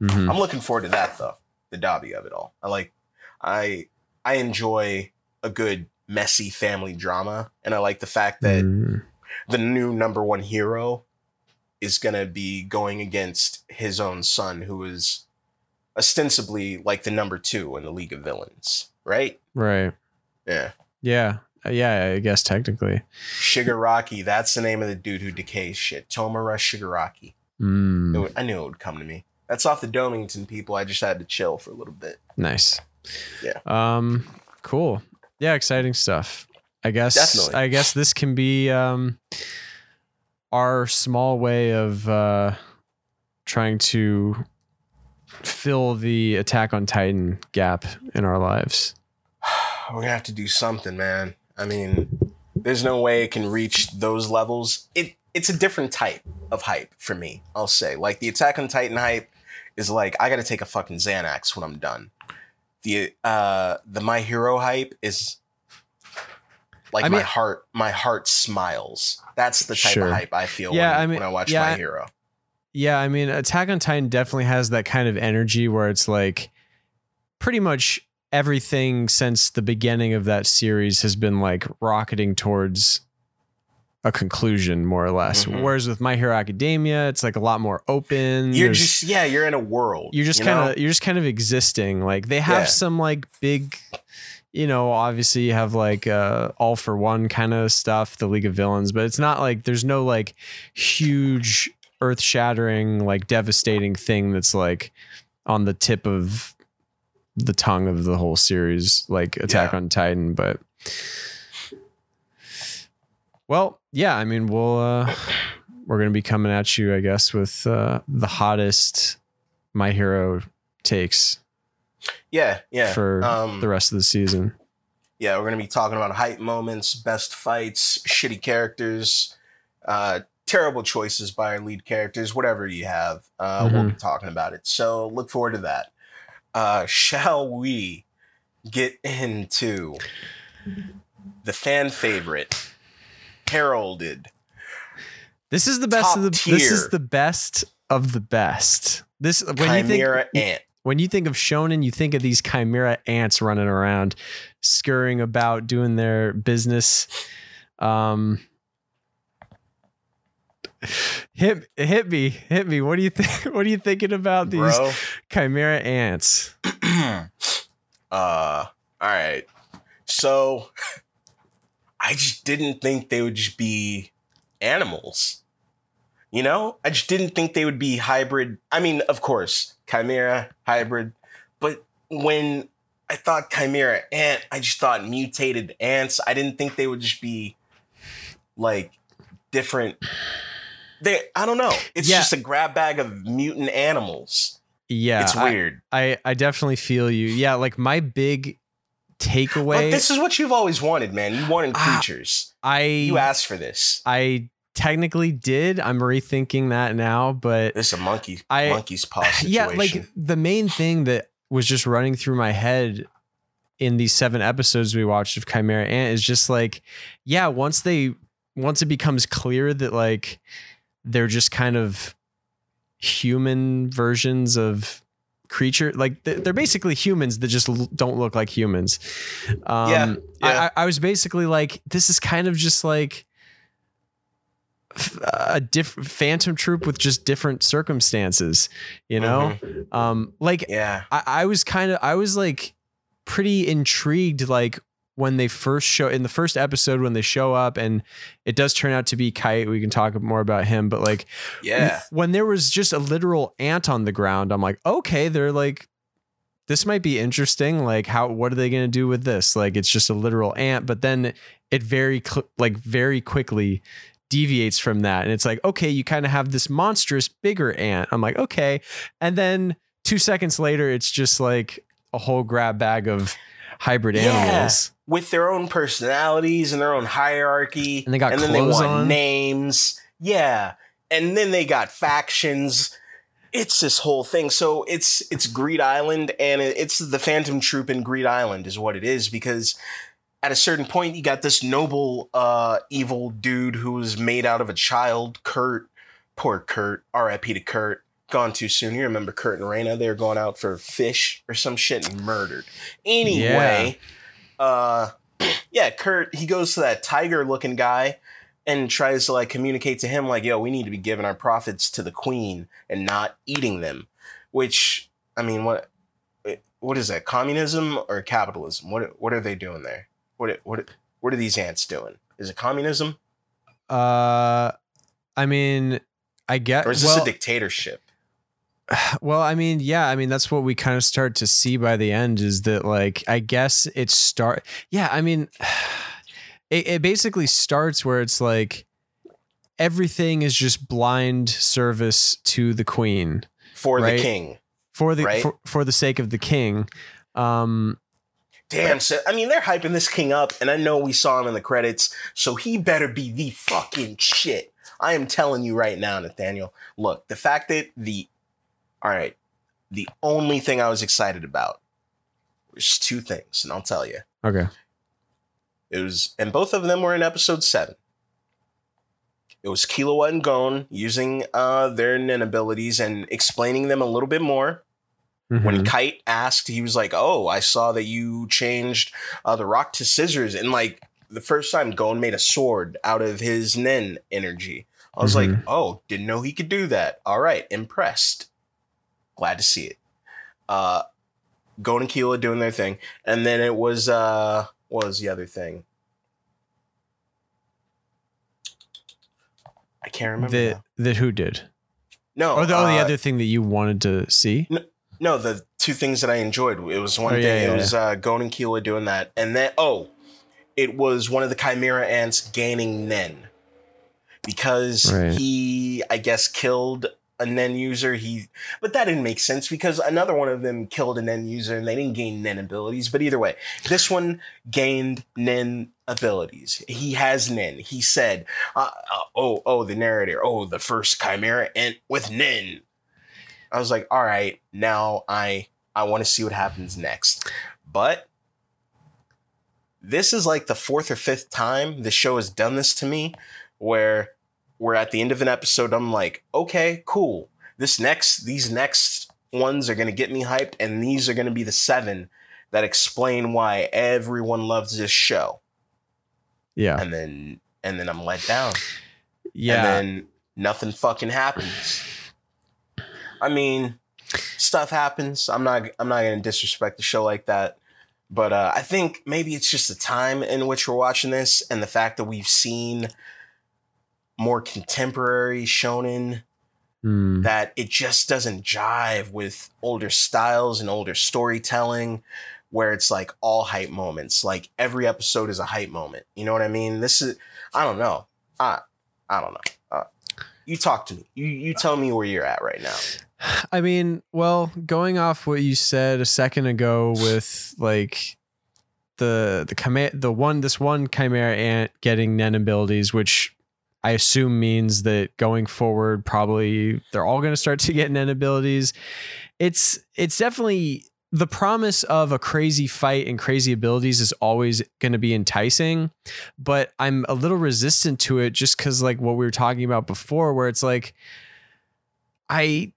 Mhm. I'm looking forward to that though. The Dabi of it all. I like I I enjoy a good messy family drama and I like the fact that Mm. the new number 1 hero is going to be going against his own son who is ostensibly like the number 2 in the League of Villains, right? Right. Yeah. Yeah. Uh, Yeah, I guess technically. Shigaraki, that's the name of the dude who decays shit. Tomura Shigaraki. Mm. I knew it would come to me. That's off the Domington people. I just had to chill for a little bit. Nice. Yeah. Um. Cool. Yeah. Exciting stuff. I guess. Definitely. I guess this can be um our small way of uh, trying to fill the Attack on Titan gap in our lives. We're gonna have to do something, man. I mean, there's no way it can reach those levels. It it's a different type of hype for me. I'll say, like the Attack on Titan hype is like I got to take a fucking Xanax when I'm done. The uh the My Hero hype is like I my heart my heart smiles. That's the type Sure. of hype I feel Yeah, when, I mean- when I watch yeah, My Hero. Yeah, I mean, Attack on Titan definitely has that kind of energy where it's like pretty much everything since the beginning of that series has been like rocketing towards a conclusion, more or less. Mhm. Whereas with My Hero Academia, it's like a lot more open. You're There's- just yeah, you're in a world. you're just you kind of you're just kind of existing. Like they have Yeah. some like big, you know, obviously you have like uh, all for one kind of stuff, the League of Villains, but it's not like there's no like huge earth shattering, like devastating thing that's like on the tip of the tongue of the whole series, like Attack Yeah. on Titan. But well, yeah, I mean, we'll uh, we're gonna be coming at you, I guess, with uh, the hottest My Hero takes yeah, yeah. for um, the rest of the season. yeah, we're gonna be talking about hype moments, best fights, shitty characters, uh, terrible choices by our lead characters, whatever you have. Uh, We'll be talking about it. So look forward to that. Uh, shall we get into the fan favorite, heralded? This is the best top of the. This is the best of the best. This when you think Ant. when you think of shonen, you think of these chimera ants running around, scurrying about, doing their business. Um, hit hit me, hit me. What do you think? What are you thinking about these Bro. chimera ants? uh all right so i just didn't think they would just be animals you know? I just didn't think they would be hybrid. I mean of course chimera hybrid but when i thought chimera ant i just thought mutated ants. I didn't think they would just be like different. They i don't know. It's Yeah. just a grab bag of mutant animals. Yeah, it's I- weird. I, I definitely feel you. Yeah, like my big takeaway. But this is what you've always wanted, man. You wanted Ah, creatures. I you asked for this. I technically did. I'm rethinking that now, but it's a monkey I- monkey's paw situation. yeah, like the main thing that was just running through my head in these seven episodes we watched of Chimera Ant is just like, yeah, once they once it becomes clear that like they're just kind of human versions of creature like they're basically humans that just don't look like humans. Um Yeah, I, yeah. I, I was basically like this is kind of just like a different phantom troop with just different circumstances you know? Um like yeah, I, I was kind of I was like pretty intrigued like when they first show in the first episode when they show up and it does turn out to be kite we can talk more about him but like yeah, when there was just a literal ant on the ground i'm like okay they're like this might be interesting like how what are they going to do with this? Like it's just a literal ant but then it very cl- like very quickly deviates from that and it's like okay you kind of have this monstrous bigger ant. I'm like okay and then 2 seconds later it's just like a whole grab bag of hybrid Yeah. animals with their own personalities and their own hierarchy, And they got and then they want on. names. Yeah, and then they got factions. It's this whole thing. So it's it's Greed Island, and it's the Phantom Troop in Greed Island is what it is because. At a certain point, you got this noble, uh, evil dude who was made out of a child, Kurt. Poor Kurt. R.I.P. to Kurt. Gone too soon. You remember Kurt and Raina? They were going out for fish or some shit and murdered. Anyway, uh, yeah, Kurt, he goes to that tiger looking guy and tries to like communicate to him, like, yo, we need to be giving our profits to the queen and not eating them. Which, I mean, what what is that? Communism or capitalism? What what are they doing there? What what what are these ants doing? Is it communism uh i mean i get or is this well, a dictatorship? Well, I mean, yeah, I mean that's what we kind of start to see by the end is that like I guess it start yeah, I mean it, it basically starts where it's like everything is just blind service to the queen for Right. the king. for the Right. for, for the sake of the king. Um, Damn, so I mean they're hyping this king up, and I know we saw him in the credits, so he better be the fucking shit. I am telling you right now, Nathaniel. Look, the fact that the all right, the only thing I was excited about was two things, and I'll tell you. okay. It was, and both of them were in episode seven. It was Killua and Gon using uh, their Nen abilities and explaining them a little bit more. When Mhm. Kite asked, he was like, "Oh, I saw that you changed uh, the rock to scissors." And like the first time, Gon made a sword out of his Nen energy. I was like, Mhm. "Oh, didn't know he could do that." All right, impressed. Glad to see it. Uh, Gon and Killua doing their thing, and then it was uh, what was the other thing? I can't remember. that now. that who did? No, Or the, oh, the uh, other thing that you wanted to see? No, no, the two things that I enjoyed. It was one Oh, yeah, thing. yeah, it was uh, Gon and Killua doing that, and then oh, it was one of the Chimera ants gaining Nen because Right. he, I guess, killed a Nen user. He, but that didn't make sense because another one of them killed a Nen user, and they didn't gain Nen abilities. But either way, this one gained Nen abilities. He has Nen. He said, uh, uh, "Oh, oh, the narrator. Oh, the first Chimera and with Nen." I was like, all right, now I I want to see what happens next. But this is like the fourth or fifth time the show has done this to me where we're at the end of an episode, I'm like, okay, cool. This next, these next ones are gonna get me hyped, and these are gonna be the seven that explain why everyone loves this show. Yeah. And then and then I'm let down. Yeah. And then nothing fucking happens. I mean, stuff happens. I'm not I'm not gonna disrespect the show like that. But uh, I think maybe it's just the time in which we're watching this and the fact that we've seen more contemporary shonen Hmm. that it just doesn't jive with older styles and older storytelling where it's like all hype moments. Like every episode is a hype moment. You know what i mean? This is i don't know. I i don't know. Uh, you talk to me. You you tell me where you're at right now. I mean, well, going off what you said a second ago with like the the chima- the one this one chimera ant getting nen abilities, which I assume means that going forward, probably they're all going to start to get nen abilities. It's it's definitely the promise of a crazy fight and crazy abilities is always going to be enticing, but I'm a little resistant to it just because like what we were talking about before, where it's like I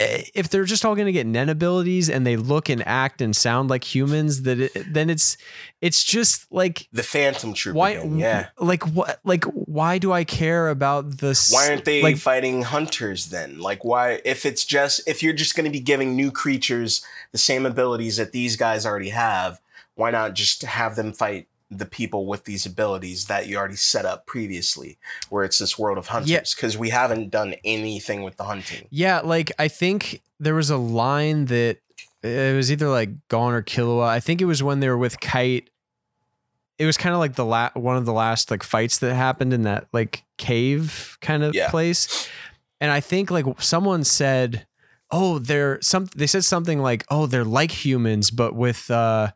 Eh, if they're just all going to get nen abilities and they look and act and sound like humans that it, then it's it's just like the phantom troop why again, yeah. like what like why do i care about this why aren't they like fighting hunters then? Like why if it's just if you're just going to be giving new creatures the same abilities that these guys already have why not just have them fight the people with these abilities that you already set up previously where it's this world of hunters because we haven't done anything with the hunting yeah like i think there was a line that it was either like Gon or Killua. i think it was when they were with kite it was kind of like the la- one of the last like fights that happened in that like cave kind of Yeah. place and i think like someone said oh they're some they said something like oh they're like humans but with uh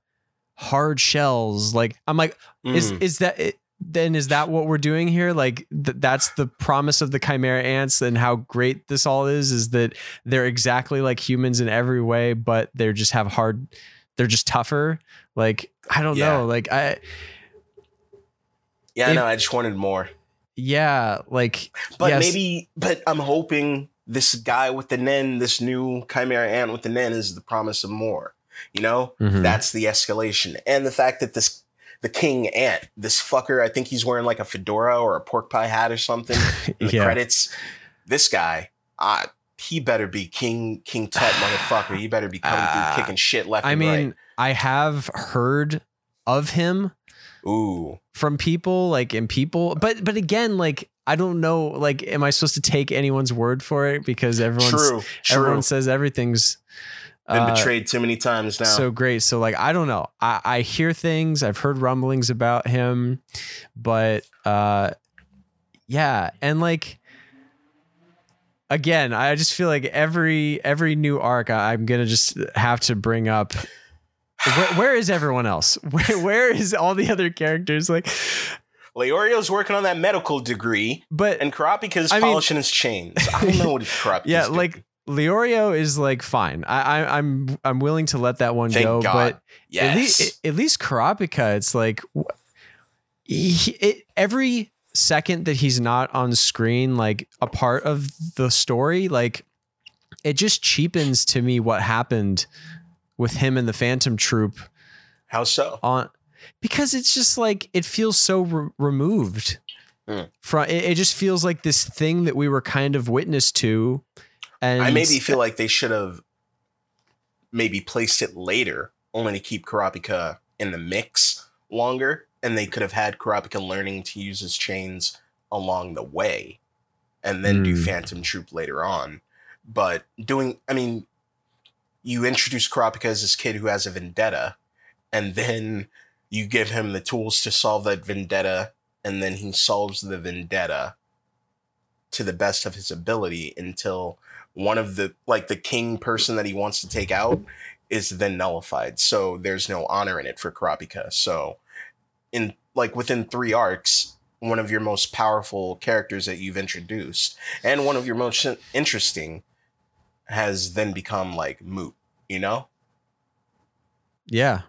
hard shells like i'm like is Mm. is that it, then is that what we're doing here like th- that's the promise of the chimera ants and how great this all is is that they're exactly like humans in every way but they're just have hard they're just tougher like i don't Yeah. know like i yeah if- no i just wanted more yeah like but yes. maybe but i'm hoping this guy with the nen this new chimera ant with the nen is the promise of more you know Mhm. That's the escalation. And the fact that this the king ant, this fucker, I think he's wearing like a fedora or a pork pie hat or something. In the yeah credits, this guy, uh, he better be King King Tut motherfucker. He better be coming Uh, through kicking shit left i mean i have heard of him. Ooh. from people like and people but but again like i don't know like am i supposed to take anyone's word for it because everyone's True. True. everyone says everything's Been uh, betrayed too many times now. so great so like i don't know I, I hear things i've heard rumblings about him but uh yeah, and like again, I just feel like every every new arc I, I'm gonna just have to bring up. Where, where is everyone else? Where, where is all the other characters? Like, Leorio's working on that medical degree, but and Kurapika's I mean- polishing his chains. I don't know what Kurapika's yeah, doing. like Leorio is like fine. I, I I'm I'm willing to let that one Thank go, God. but yes. at least at least Kurapika, it's like he, it, every second that he's not on screen, like a part of the story, like it just cheapens to me what happened with him and the Phantom Troop How so? on because it's just like it feels so re- removed Hmm. from it, it just feels like this thing that we were kind of witness to and I maybe feel like they should have maybe placed it later, only to keep Kurapika in the mix longer, and they could have had Kurapika learning to use his chains along the way, and then do Hmm. Phantom Troop later on. But doing, I mean, you introduce Kurapika as this kid who has a vendetta, and then you give him the tools to solve that vendetta, and then he solves the vendetta to the best of his ability until one of the like the king person that he wants to take out is then nullified. So there's no honor in it for Kurapika. So in like within three arcs, one of your most powerful characters that you've introduced and one of your most interesting has then become like moot, you know? yeah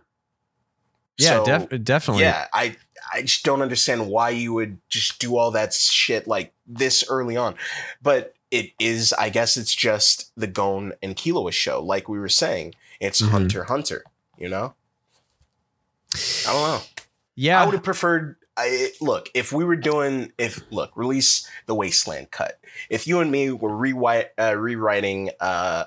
yeah So- def- definitely Yeah, I I just don't understand why you would just do all that shit like this early on. But it is, I guess it's just the Gon and Killua show, like we were saying. It's Mhm. Hunter Hunter, you know? I don't know. yeah I would have preferred I look, if we were doing if look, release the Wasteland cut. If you and me were rewrite, uh, rewriting uh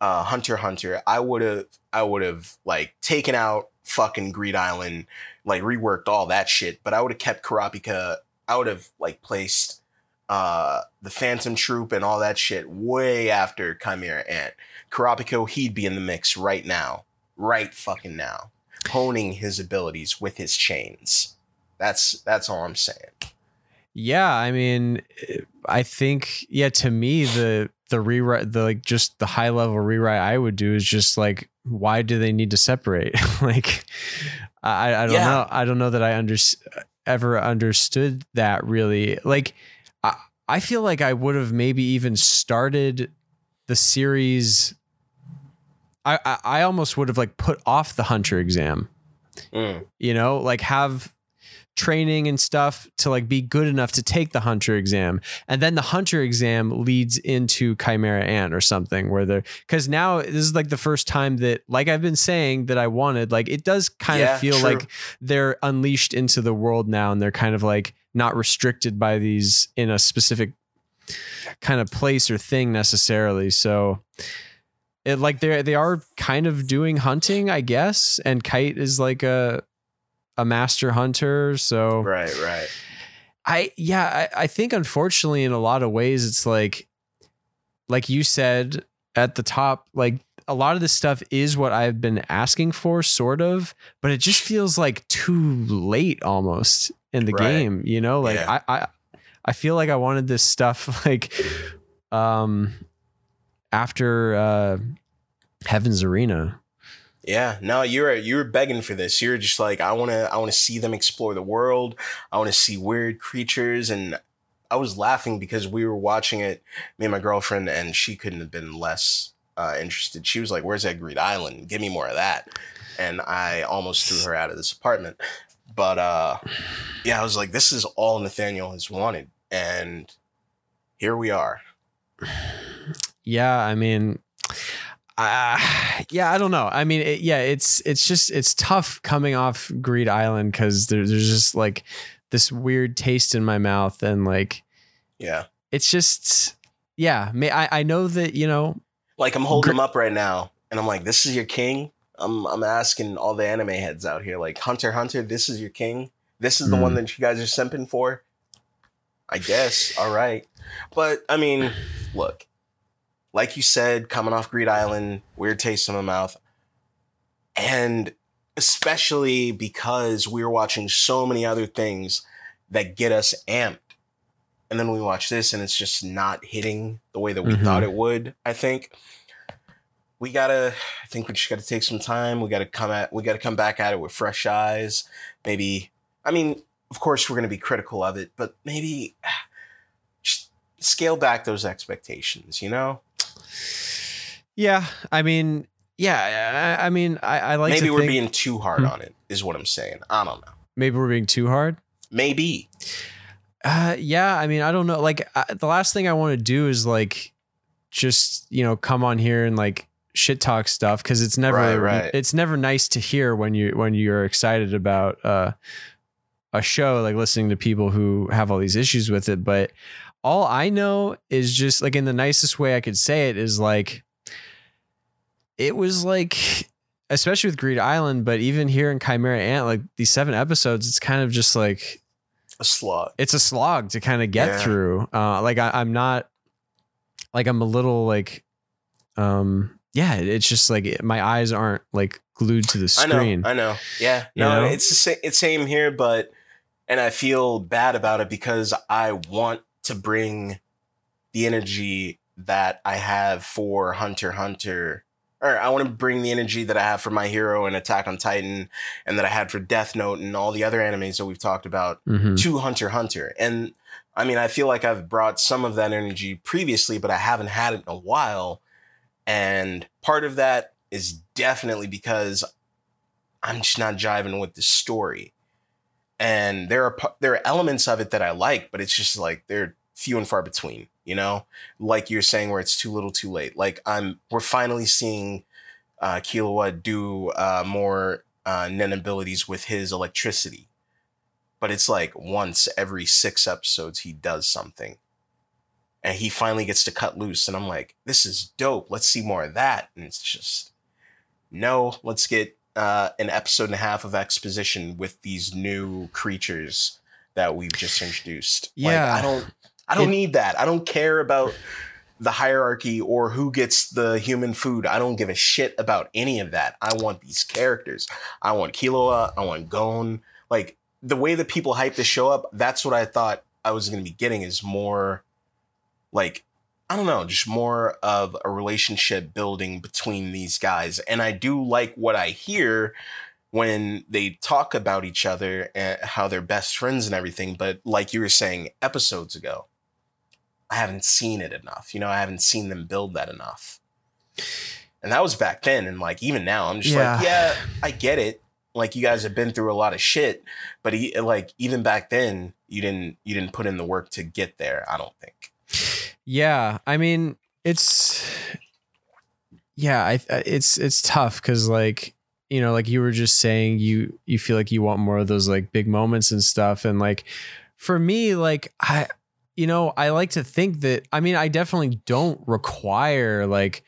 uh Hunter Hunter, I would have I would have like taken out fucking Greed Island, like reworked all that shit, but I would have kept Kurapika I would have like placed uh the Phantom Troop and all that shit way after Chimera Ant. Kurapika, he'd be in the mix right now. Right fucking now. Honing his abilities with his chains. That's that's all I'm saying. Yeah, I mean, I think yeah. To me, the the rewrite, the like, just the high level rewrite I would do is just like, why do they need to separate? like, I I don't Yeah. know. I don't know that I under ever understood that really. Like, I feel like I would have maybe even started the series. I I, I almost would have like put off the hunter exam Mm. you know like have training and stuff to like be good enough to take the hunter exam and then the hunter exam leads into chimera ant or something where they're because now this is like the first time that like i've been saying that i wanted like it does kind Yeah, of feel true. like they're unleashed into the world now and they're kind of like not restricted by these in a specific kind of place or thing necessarily so it like they they are kind of doing hunting i guess and kite is like a a master hunter so Right, right. I yeah, I, I think unfortunately in a lot of ways it's like like you said at the top, like a lot of this stuff is what I've been asking for, sort of, but it just feels like too late almost in the Right. game. You know, like Yeah. I, I I feel like I wanted this stuff like um after uh Heaven's Arena. Yeah, no, you were you were begging for this. You're just like, I wanna I wanna see them explore the world. I wanna see weird creatures and I was laughing because we were watching it, me and my girlfriend, and she couldn't have been less uh, interested. She was like, Where's that Greed Island? Give me more of that. And I almost threw her out of this apartment. But uh yeah, I was like, This is all Nathaniel has wanted. And here we are. Yeah, I mean, uh, yeah, I don't know. I mean, it, yeah, it's it's just it's tough coming off Greed Island because there, there's just like this weird taste in my mouth, and like Yeah. it's just yeah. May I I know that you know Like I'm holding Gr- him up right now, and I'm like, "This is your king." I'm I'm asking all the anime heads out here, like Hunter Hunter, this is your king. This is the Mm. one that you guys are simping for. I guess. All right, but I mean, look, like you said, coming off Greed Island, weird taste in my mouth, and especially because we were watching so many other things that get us amped and then we watch this and it's just not hitting the way that we Mhm. thought it would. I think we gotta. I think we just gotta take some time. We gotta come at. We gotta come back at it with fresh eyes. Maybe. I mean, of course, we're gonna be critical of it, but maybe just scale back those expectations. You know, Yeah, I mean, yeah, I, I mean, I, I like maybe we're think being too hard Hmm. on it. Is what I'm saying. I don't know. maybe we're being too hard. Maybe. Uh, yeah, I mean, I don't know. Like, I, the last thing I want to do is like, just you know, come on here and like shit talk stuff because it's never, Right, right. it's never nice to hear when you when you're excited about uh, a show, like listening to people who have all these issues with it. But all I know is just like in the nicest way I could say it is like, it was like. Especially with Greed Island, but even here in Chimera Ant, like these seven episodes, it's kind of just like A slug. it's a slog to kind of get Yeah. through. Uh, like I, I'm not like I'm a little like, um, yeah, it's just like it- my eyes aren't like glued to the screen. I know, I know. Yeah, You no, know? it's the same. It's same here, but and I feel bad about it because I want to bring the energy that I have for Hunter x Hunter, or I want to bring the energy that I have for My Hero and Attack on Titan, and that I had for Death Note and all the other animes that we've talked about Mhm. to Hunter Hunter. And I mean, I feel like I've brought some of that energy previously, but I haven't had it in a while. And part of that is definitely because I'm just not jiving with the story. And there are there are elements of it that I like, but it's just like they're few and far between, you know? Like you're saying where it's too little too late. Like I'm we're finally seeing uh Killua do uh more uh Nen abilities with his electricity but it's like once every six episodes he does something and he finally gets to cut loose and i'm like this is dope let's see more of that and it's just no let's get uh, an episode and a half of exposition with these new creatures that we've just introduced Yeah. like, i don't i don't It- need that. I don't care about the hierarchy or who gets the human food. I don't give a shit about any of that. I want these characters. I want Killua. i want gon. Like the way that people hype the show up, that's what I thought I was going to be getting is more like I don't know, just more of a relationship building between these guys. And I do like what I hear when they talk about each other and how they're best friends and everything, but like you were saying episodes ago, I haven't seen it enough. You know, I haven't seen them build that enough. And that was back then and like even now I'm just like, Yeah. yeah, I get it like you guys have been through a lot of shit but he, like even back then you didn't you didn't put in the work to get there i don't think Yeah, I mean, it's yeah, I it's it's tough because like you know, like you were just saying, you you feel like you want more of those like big moments and stuff, and like for me, like I, you know, I like to think that I mean, I definitely don't require like,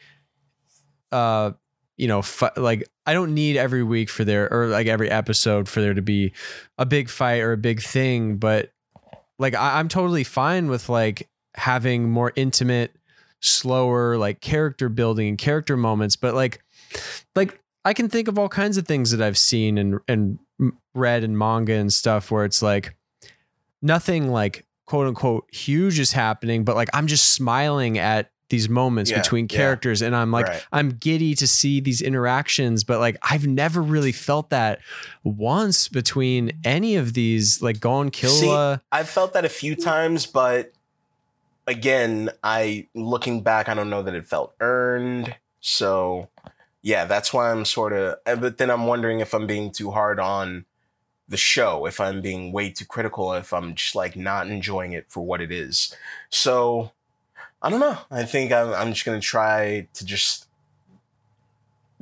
uh, you know, like I don't need every week for there or like every episode for there to be a big fight or a big thing, but like I, I'm totally fine with like having more intimate, slower, like character building and character moments. But like, like I can think of all kinds of things that I've seen and and read in manga and stuff where it's like nothing like quote unquote huge is happening, but like I'm just smiling at these moments Yeah, between yeah. characters and I'm like Right. I'm giddy to see these interactions, but like I've never really felt that once between any of these like Gon Killua. Uh, i've felt that a few times but again i looking back i don't know that it felt earned so yeah that's why i'm sort of eh, but then i'm wondering if i'm being too hard on the show if i'm being way too critical if i'm just like not enjoying it for what it is. So i don't know. I think i'm, I'm just gonna try to just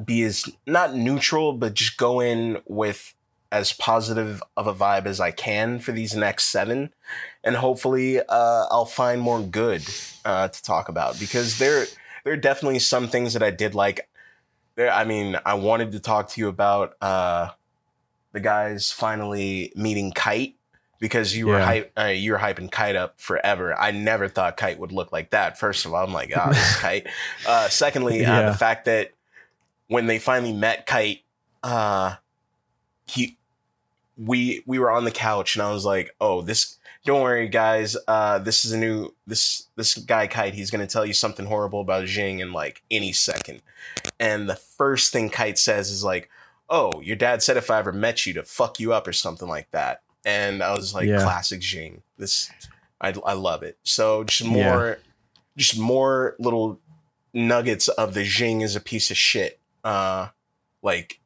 be as not neutral but just go in with as positive of a vibe as i can for these next seven and hopefully uh, i'll find more good uh, to talk about because there there are definitely some things that i did like. There i mean i wanted to talk to you about uh, the guys finally meeting kite because you were Yeah. hype, uh, you were hyping kite up forever. I never thought kite would look like that. First of all, I'm like, oh, this is kite. Uh, secondly, uh, the fact that when they finally met kite, uh, he we we were on the couch and I was like, "Oh, this don't worry guys, uh this is a new this this guy Kite, he's going to tell you something horrible about Ging in like any second." And the first thing Kite says is like, "Oh, your dad said if I ever met you to fuck you up or something like that." And I was like, Yeah. "Classic Ging. This I I love it." So just more just more little nuggets of the Ging is a piece of shit. Uh like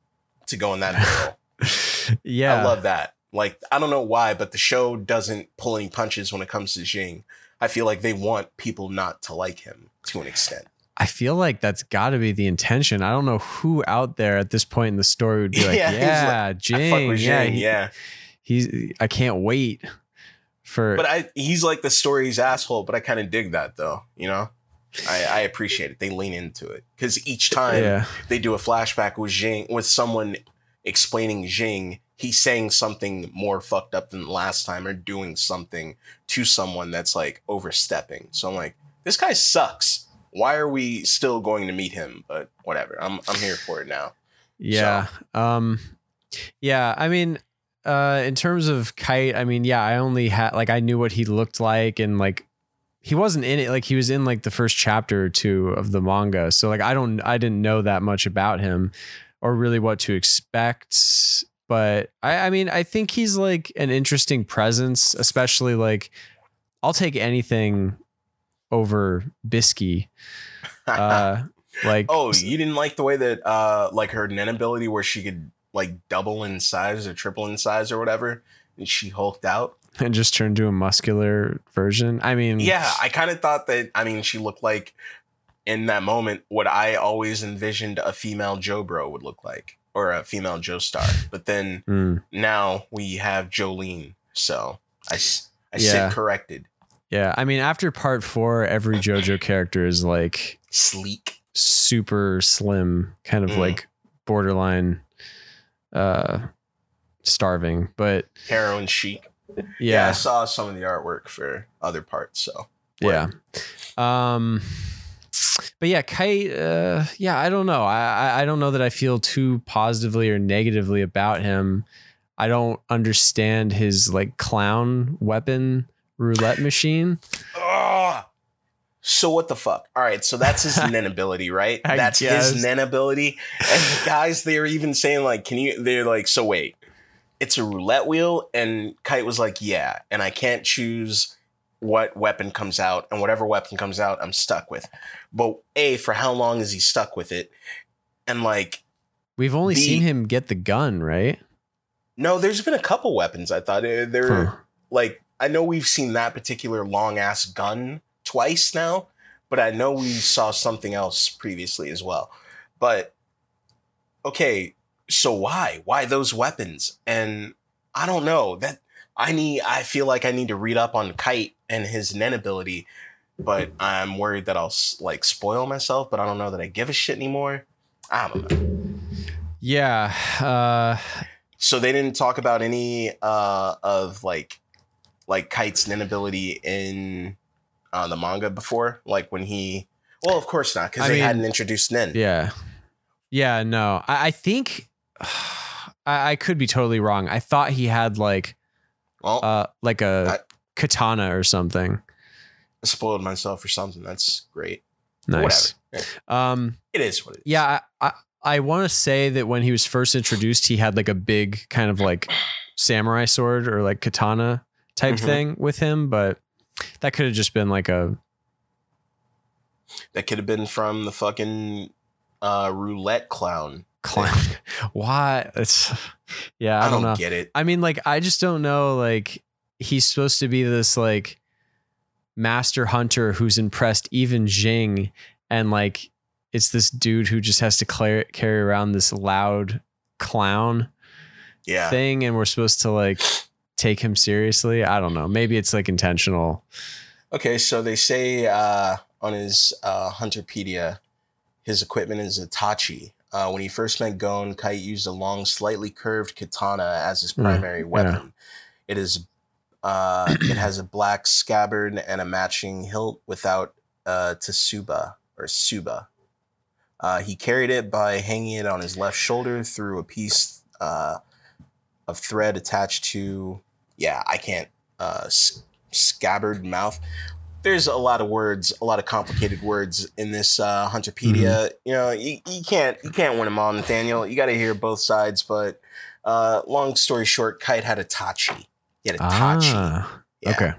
to go in that barrel. yeah. I love that. Like I don't know why, but the show doesn't pull any punches when it comes to Ging. I feel like they want people not to like him to an extent. I feel like that's got to be the intention. I don't know who out there at this point in the story would be like, Yeah, yeah, I Ging, yeah, Ging, he- yeah. he's. I can't wait for. But I he's like the story's asshole, but I kind of dig that though, you know? I, I appreciate it. They lean into it. Because each uh, time yeah, they do a flashback with Ging with someone explaining Ging, he's saying something more fucked up than last time or doing something to someone that's like overstepping. So I'm like, this guy sucks. Why are we still going to meet him? But whatever. I'm I'm here for it now. yeah, um, yeah. I mean, uh, in terms of Kite, I mean, yeah, I only had like I knew what he looked like, and like he wasn't in it. Like he was in like the first chapter or two of the manga, so like I don't, I didn't know that much about him or really what to expect. But I, I mean, I think he's like an interesting presence, especially like I'll take anything over Bisky. Uh, like oh, you didn't like the way that uh like her Nen ability where she could like double in size or triple in size or whatever, and she hulked out. and just turned to a muscular version. I mean, Yeah, I kind of thought that. I mean, she looked like in that moment what I always envisioned a female Joe Bro would look like, or a female Joestar. But then mm, now we have Jolyne, so I Yeah. sit corrected. Yeah. I mean, after part four, every JoJo character is like Sleek. super slim, kind of Mm. like borderline uh starving. But heroin chic. Yeah. I saw some of the artwork for other parts. So yeah. Um but yeah, Kite, uh, yeah, I don't know. I, I I don't know that I feel too positively or negatively about him. I don't understand his like clown weapon roulette machine. Ugh. So what the fuck? All right, so that's his Nen ability, right? I that's guess. his Nen ability. And the guys, they're even saying like, "Can you?" They're like, "So wait, it's a roulette wheel," and Kite was like, "Yeah," and I can't choose what weapon comes out, and whatever weapon comes out, I'm stuck with. But a, for how long is he stuck with it? And like, We've only The- seen him get the gun, right? no, there's been a couple weapons. I thought Uh, they're Huh. like I know we've seen that particular long ass gun twice now, but I know we saw something else previously as well. But okay, so why? Why those weapons? And I don't know. That I need I feel like I need to read up on Kite and his Nen ability, but I'm worried that I'll like spoil myself, but I don't know that I give a shit anymore. I don't know. Yeah. Uh, So they didn't talk about any uh of like like Kite's Nen ability in uh, the manga before, like when he. Well, of course not, because they mean, hadn't introduced Nen. yeah. Yeah. No, I, I think I, I could be totally wrong. I thought he had like Well, uh like a I- katana or something. I spoiled myself or something. That's great. Nice. Whatever. Um. It is what it is. Yeah. I I, I want to say that when he was first introduced, he had like a big kind of like samurai sword or like katana type Mhm. thing with him, but that could have just been like a That could have been from the fucking uh, roulette clown. clown. Why? It's yeah. I, I, don't, don't, know. get it. I mean, like, I just don't know. Like, he's supposed to be this like master hunter who's impressed even Ging, and like, it's this dude who just has to clear, carry around this loud clown Yeah. thing, and we're supposed to like take him seriously. I don't know. Maybe it's like intentional. Okay, so they say uh, on his uh, Hunterpedia, his equipment is a Tachi. Uh, when he first met Gon, Kite used a long, slightly curved katana as his Mm, primary yeah. weapon. It is, uh, it has a black scabbard and a matching hilt without uh, Tsuba or Suba. Uh, he carried it by hanging it on his left shoulder through a piece uh, of thread attached to yeah i can't uh scabbard mouth there's a lot of words a lot of complicated words in this uh hunterpedia you know you, you can't you can't win them all nathaniel you got to hear both sides but uh long story short kite had a tachi he had a tachi Ah, Yeah. Okay.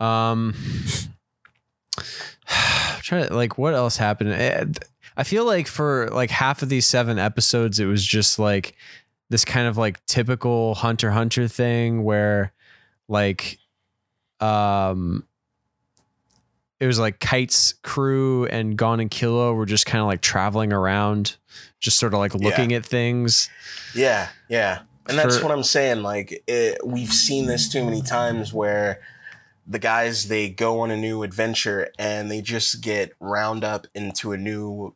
Um, I'm trying to like what else happened. Eh, I feel like for like half of these seven episodes, it was just like this kind of like typical Hunter Hunter thing where like um it was like Kite's crew and Gon and Killua were just kind of like traveling around, just sort of like looking at things. Yeah, yeah. And that's For- what I'm saying. Like, it, we've seen this too many times where the guys they go on a new adventure and they just get round up into a new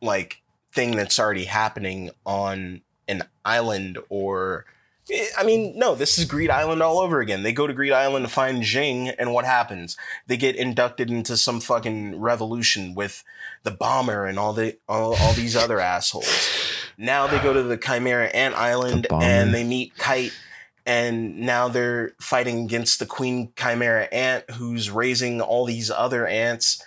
like thing that's already happening on an island or eh, I mean, no, this is Greed Island all over again. They go to Greed Island to find Ging, and what happens? They get inducted into some fucking revolution with the bomber and all the all, all these other assholes. Now they go to the Chimera Ant Island bomber. and they meet Kite, and now they're fighting against the Queen Chimera Ant, who's raising all these other ants.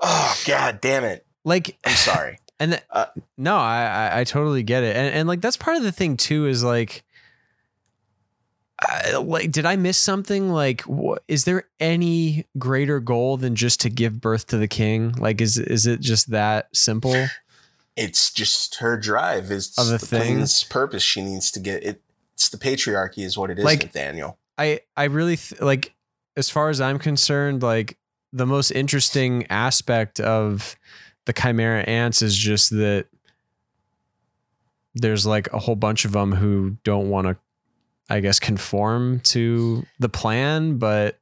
Oh god damn it! Like I'm sorry. And th- Uh, no, I, I I totally get it, and and like that's part of the thing too. Is like, I, like, did I miss something? Like, is there any greater goal than just to give birth to the king? Like, is is it just that simple? it's just her drive is Of the the thing? queen's purpose. She needs to get it. It's the patriarchy, is what it is, Like- Nathaniel. I I really th- like, as far as I'm concerned, like the most interesting aspect of the chimera ants is just that there's like a whole bunch of them who don't want to i guess conform to the plan but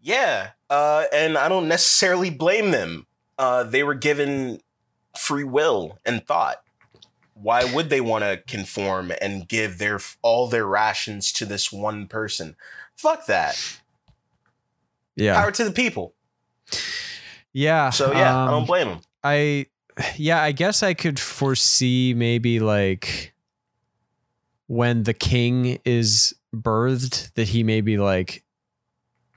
Yeah, uh, and I don't necessarily blame them. Uh, they were given free will and thought. Why would they want to conform and give their all their rations to this one person? Fuck that. yeah Power to the people. Yeah So yeah, I um, don't blame him. I yeah, I guess I could foresee maybe like when the king is birthed that he maybe like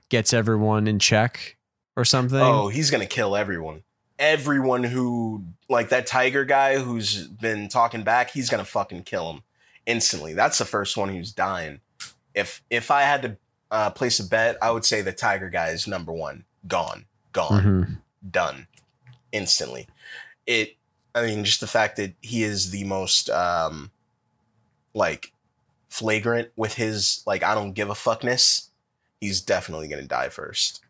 gets everyone in check or something. Oh, he's gonna kill everyone. Everyone who like that tiger guy who's been talking back, he's gonna fucking kill him instantly. That's the first one who's dying. If if I had to uh, place a bet, I would say the tiger guy is number one. Gone, gone, Mhm. Done, instantly. It. I mean, just the fact that he is the most um, like flagrant with his like I don't give a fuckness. He's definitely gonna die first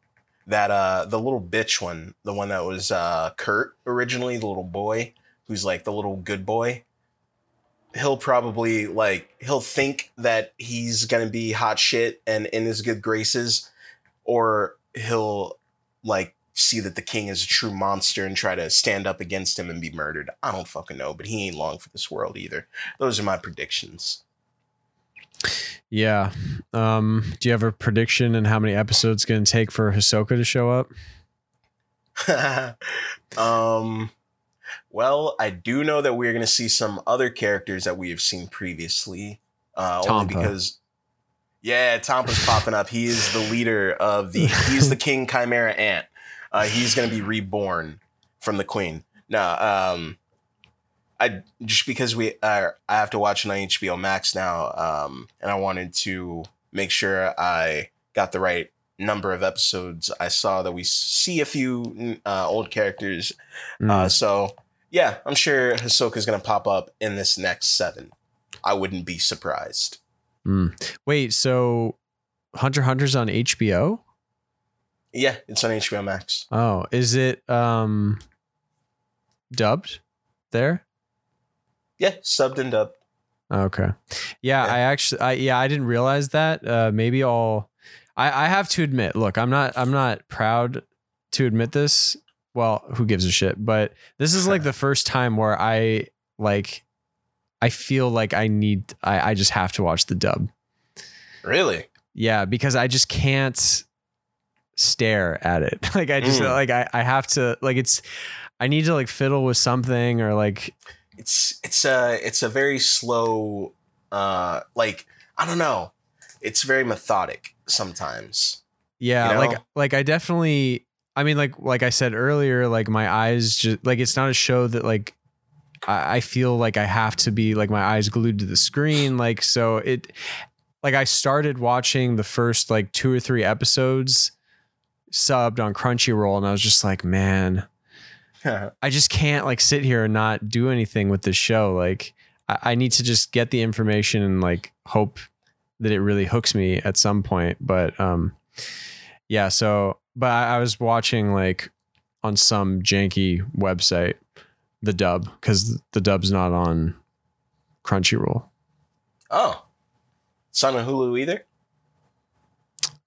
that uh the little bitch one the one that was uh kurt originally the little boy who's like the little good boy he'll probably like he'll think that he's gonna be hot shit and in his good graces or he'll like see that the king is a true monster and try to stand up against him and be murdered i don't fucking know but he ain't long for this world either. Those are my predictions. Yeah. Um do you have a prediction and how many episodes it's going to take for Hisoka to show up? um well i do know that we're going to see some other characters that we have seen previously uh only because yeah Tompa's popping up. He is the leader of the he's the king chimera ant uh he's going to be reborn from the queen no um i just because we uh, i have to watch it on hbo max now um and i wanted to make sure i got the right number of episodes, I saw that we see a few uh, old characters. Mm. Uh, so yeah, I'm sure Hisoka's gonna pop up in this next seven. I wouldn't be surprised. Wait, so Hunter Hunter's on HBO? Yeah, it's on HBO Max. Oh, is it um dubbed there? Yeah, subbed and dubbed. Okay. Yeah, Yeah. I actually I yeah, I didn't realize that. Uh maybe I'll I I have to admit, look, I'm not I'm not proud to admit this. Well, who gives a shit? But this is like the first time where I like I feel like I need I I just have to watch the dub. Really? Yeah, because I just can't stare at it. Like I just Mm. like I I have to like it's I need to like fiddle with something or like It's it's a it's a very slow Uh, like I don't know, it's very methodic sometimes. Yeah, You know? like like I definitely I mean like like I said earlier, like my eyes just like it's not a show that like I, I feel like I have to be like my eyes glued to the screen. Like so it like I started watching the first like two or three episodes subbed on Crunchyroll and I was just like, man, I just can't like sit here and not do anything with this show. Like I, I need to just get the information and like hope that it really hooks me at some point. But um yeah, so but I, I was watching like on some janky website the dub because the dub's not on Crunchyroll. oh, it's not on Hulu either.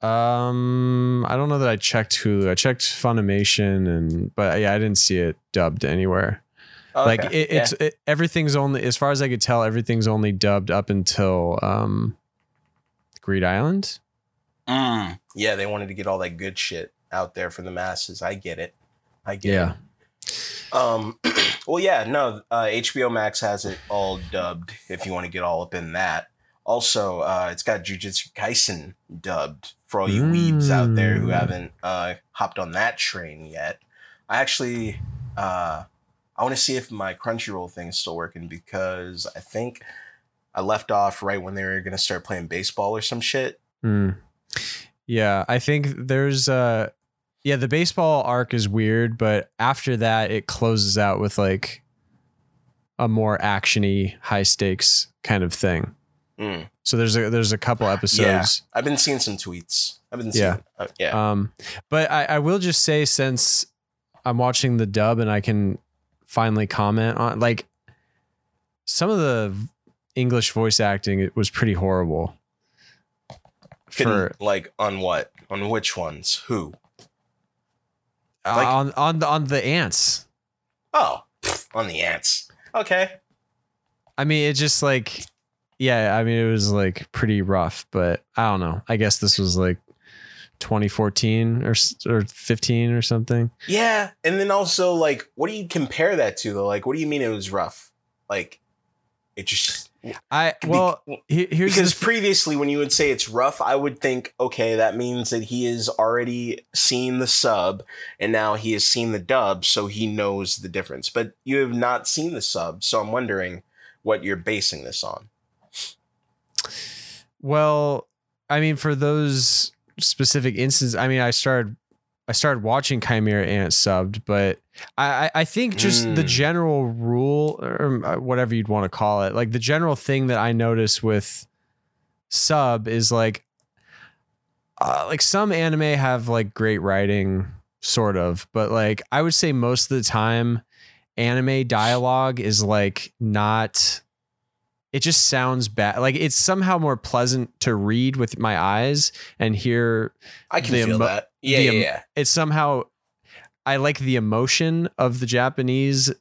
Um, I don't know that I checked Hulu. I checked Funimation, and but yeah, I didn't see it dubbed anywhere. Oh, like it, it's it, everything's only as far as I could tell, everything's only dubbed up until um, Greed Island. yeah. Mm, yeah, they wanted to get all that good shit out there for the masses. I get it. I get Yeah. it. Um, well, yeah, no, uh, HBO Max has it all dubbed. If you want to get all up in that. Also, uh, it's got Jujutsu Kaisen dubbed for all you weebs out there who Mm. haven't uh, hopped on that train yet. I actually, uh, I want to see if my Crunchyroll thing is still working because I think I left off right when they were gonna start playing baseball or some shit. Hmm. Yeah, I think there's uh yeah, the baseball arc is weird, but after that it closes out with like a more actiony, high stakes kind of thing. Mm. So there's a there's a couple episodes. Yeah. I've been seeing some tweets. I've been seeing, Yeah. uh, yeah. Um, but I, I will just say since I'm watching the dub and I can finally comment on like some of the English voice acting it was pretty horrible. Can- For like on what? On which ones? Who? uh, like- on on the on the ants. Oh, on the ants. Okay. I mean, it just like, yeah, I mean, it was like pretty rough, but I don't know. I guess this was like 2014 or or 15 or something. Yeah, and then also like, what do you compare that to though? Like, what do you mean it was rough? Like, it just I well, he- here's because previously when you would say it's rough, I would think, okay, that means that he has already seen the sub and now he has seen the dub, so he knows the difference. But you have not seen the sub, so I'm wondering what you're basing this on. Well, I mean, for those specific instances, I mean, I started. I started watching Chimera Ant subbed, but I, I think just the Mm. general rule or uh, whatever you'd want to call it, like the general thing that I notice with sub is like uh, like some anime have like great writing sort of but like i would say most of the time anime dialogue is like not it just sounds bad like it's somehow more pleasant to read with my eyes and hear I can feel emo- that. Yeah, the yeah, yeah. it's somehow I like the emotion of the Japanese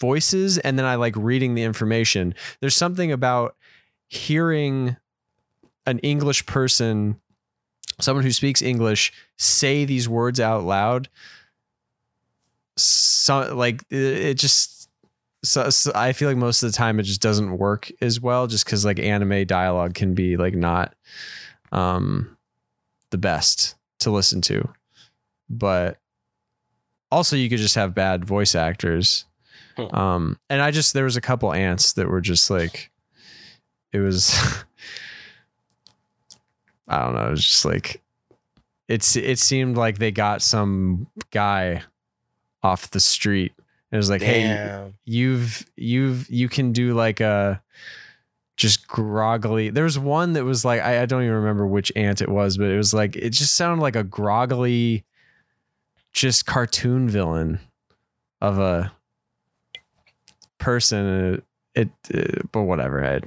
voices and then I like reading the information. There's something about hearing an English person someone who speaks English say these words out loud so like it just so, so I feel like most of the time it just doesn't work as well just cuz like anime dialogue can be like not um the best to listen to. But also you could just have bad voice actors. Hmm. Um and I just there was a couple ants that were just like it was I don't know, it was just like it's it seemed like they got some guy off the street. It was like, hey, you've you've you can do like a just groggily. There was one that was like I, I don't even remember which ant it was but it was like it just sounded like a groggily just cartoon villain of a person. It, it but whatever I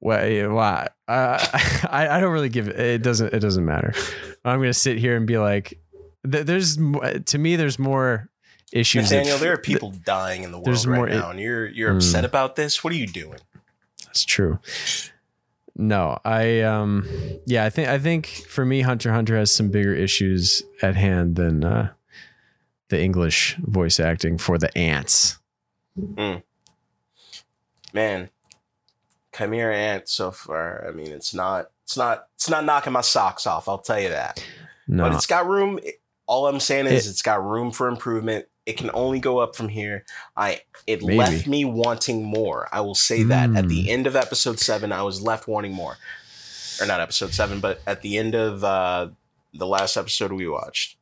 well, well uh, I I don't really give it it doesn't it doesn't matter. I'm gonna sit here and be like there's to me there's more issues that Nathaniel, f- there are people dying in the world right more- now, and you're you're Mm. upset about this. What are you doing? That's true. No, I um yeah, I think I think for me Hunter Hunter has some bigger issues at hand than uh the English voice acting for the ants. Mm. Man, Chimera Ant so far. I mean, it's not, it's not, it's not knocking my socks off. I'll tell you that. No, But it's got room. All I'm saying is It- it's got room for improvement. It can only go up from here. I it Maybe. left me wanting more. I will say that at Hmm. the end of episode seven, I was left wanting more. Or not episode seven, but at the end of uh, the last episode we watched,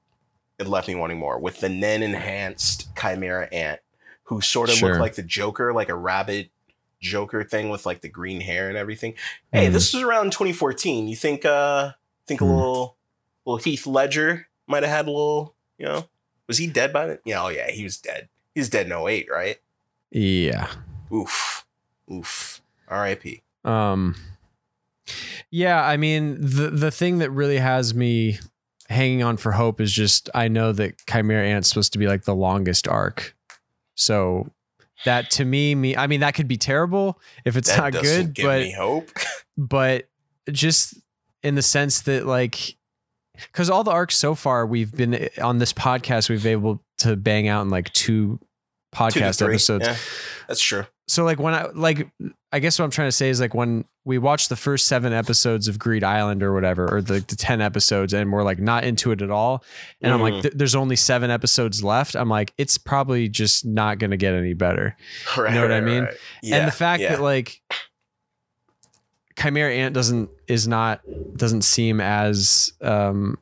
it left me wanting more with the Nen enhanced Chimera Ant, who sort of Sure. looked like the Joker, like a rabbit Joker thing with like the green hair and everything. Hey, Mhm. this was around 2014. You think uh think a Hmm. little little Heath Ledger might have had a little, you know, was he dead by then? Yeah, oh yeah, he was dead. He's dead in 08, right? yeah. Oof. Oof. R.I.P. Um Yeah, I mean the the thing that really has me hanging on for hope is just I know that Chimera Ant's supposed to be like the longest arc. So that to me me I mean that could be terrible if it's That not good, but me hope. but just in the sense that like because all the arcs so far we've been on this podcast we've been able to bang out in like two Two podcast three. episodes Yeah, that's true. so like when I like I guess what I'm trying to say is like when we watched the first seven episodes of Greed Island or whatever, or the, the ten episodes, and we're like not into it at all, and I'm like, Mm. th- there's only seven episodes left. I'm like, it's probably just not gonna get any better. Right, know what I mean? right. Yeah, and the fact yeah. that like Chimera Ant doesn't is not doesn't seem as um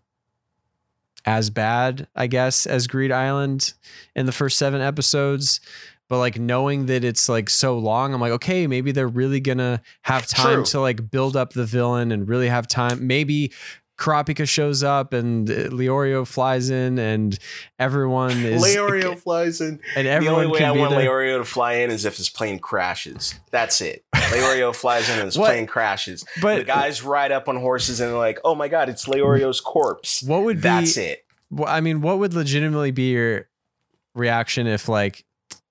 as bad, I guess, as Greed Island in the first seven episodes. But like knowing that it's like so long, I'm like, okay, maybe they're really gonna have time True. to like build up the villain and really have time. Maybe Kurapika shows up and uh, Leorio flies in and everyone is Leorio flies in. and The everyone only way can I be want there. Leorio to fly in is if his plane crashes. That's it. Leorio flies in and his What? plane crashes. But the guys ride up on horses and they're like, "Oh my god, it's Leorio's corpse." what would be That's it. I mean, what would legitimately be your reaction if like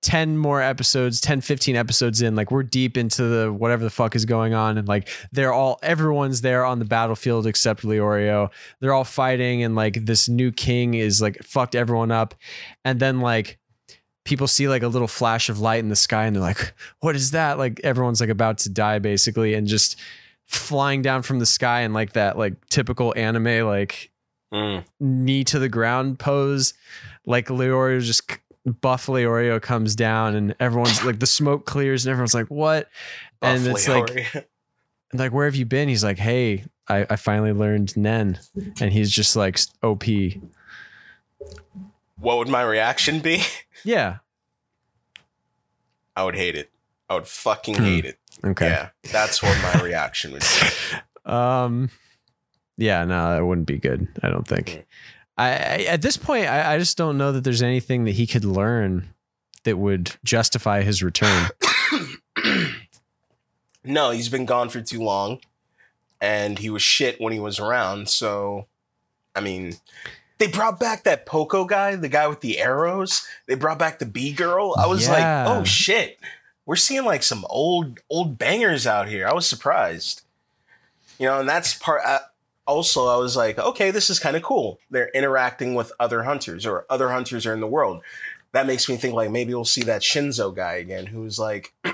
10 more episodes, 10, 15 episodes in, like we're deep into the whatever the fuck is going on and like they're all everyone's there on the battlefield except Leorio. They're all fighting and like this new king is like fucked everyone up. And then like people see like a little flash of light in the sky and they're like, what is that? Like everyone's like about to die basically and just flying down from the sky and like that like typical anime like Mm. knee to the ground pose. Like Leorio just buff Leorio comes down and everyone's like the smoke clears and everyone's like, what? And Buff it's like, Leorio. like, where have you been? He's like, hey, I, I finally learned Nen. And he's just like OP. what would my reaction be? Yeah. I would hate it. I would fucking Hmm. hate it. Okay. Yeah, that's what my reaction would be. Um yeah, no, that wouldn't be good, I don't think. I, I at this point I, I just don't know that there's anything that he could learn that would justify his return. no, he's been gone for too long, and he was shit when he was around. So, I mean, they brought back that Poco guy, the guy with the arrows. They brought back the B girl. I was Yeah. like, oh shit, we're seeing like some old old bangers out here. I was surprised, you know, and that's part. Uh, also, I was like, okay, this is kind of cool. They're interacting with other hunters, or other hunters are in the world. That makes me think like maybe we'll see that Shinzo guy again, who's like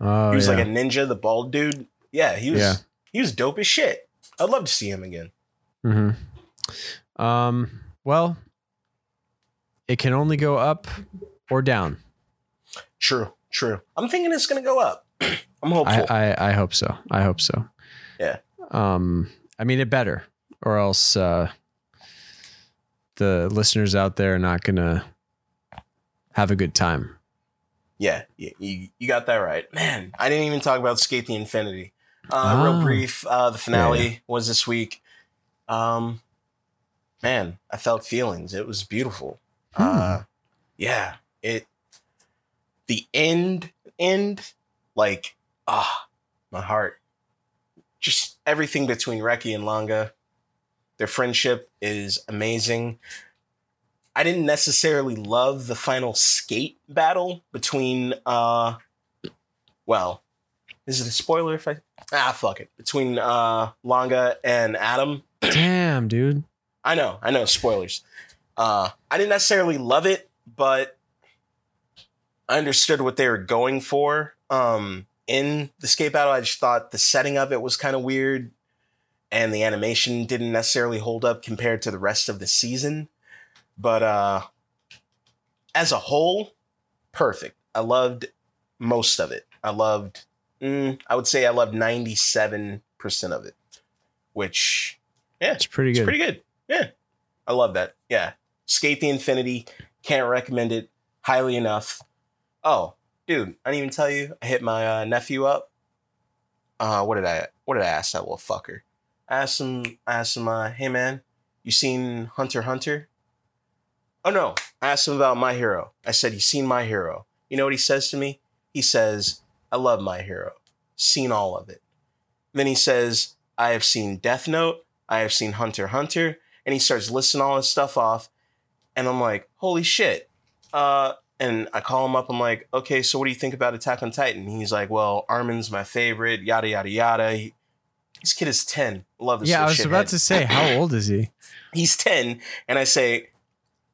Oh, he was yeah. like a ninja, the bald dude. Yeah, he was Yeah. he was dope as shit. I'd love to see him again. hmm Um, well, it can only go up or down. True, true. I'm thinking it's gonna go up. I'm hopeful. I, I I hope so. I hope so. Yeah. Um, I mean it better, or else uh, the listeners out there are not gonna have a good time. yeah, yeah, you, you got that right. Man, I didn't even talk about SK8 the Infinity. Uh, Ah. Real brief. Uh, the finale Yeah, was this week. Um, man, I felt feelings. It was beautiful. Hmm. Uh, yeah, it. The end, end, like ah, my heart. Just everything between Reki and Langa. Their friendship is amazing. I didn't necessarily love the final skate battle between uh well, is it a spoiler if I ah fuck it. Between uh Langa and Adam. Damn, dude. I know, I know, spoilers. Uh I didn't necessarily love it, but I understood what they were going for. Um in the skate battle. I just thought the setting of it was kind of weird, and the animation didn't necessarily hold up compared to the rest of the season. But uh, as a whole, perfect. I loved most of it. I loved. Mm, I would say I loved ninety seven percent of it, which yeah, It's pretty good. it's pretty good. Yeah. I love that. Yeah. SK8 the Infinity. Can't recommend it highly enough. Oh, dude, I didn't even tell you. I hit my uh, nephew up. Uh, what did I what did I ask that little fucker? I asked him I asked him, uh, hey man, you seen Hunter Hunter? Oh no. I asked him about my hero. I said, You seen my hero? You know what he says to me? He says, I love my hero. Seen all of it. Then he says, I have seen Death Note. I have seen Hunter Hunter, and he starts listing all his stuff off, and I'm like, holy shit. Uh, and I call him up. I'm like, okay, so what do you think about Attack on Titan? He's like, well, Armin's my favorite. Yada yada yada. He, this kid is ten. Love this. Yeah, I was about to say, how old is he? He's ten, and I say,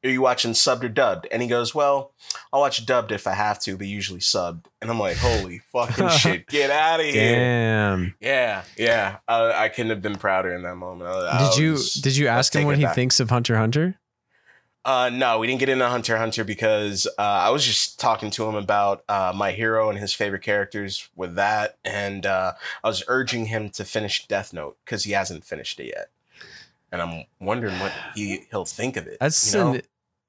are you watching subbed or dubbed? And he goes, well, I'll watch dubbed if I have to, but usually subbed. And I'm like, holy fucking shit, get out of here. Damn. Yeah, yeah. Uh, I couldn't have been prouder in that moment. I- I Did you did you ask him what he aback. thinks of Hunter Hunter? Uh, no, we didn't get into Hunter Hunter because uh, I was just talking to him about uh, my hero and his favorite characters with that, and uh, I was urging him to finish Death Note because he hasn't finished it yet, and I'm wondering what he he'll think of it. That's you know? an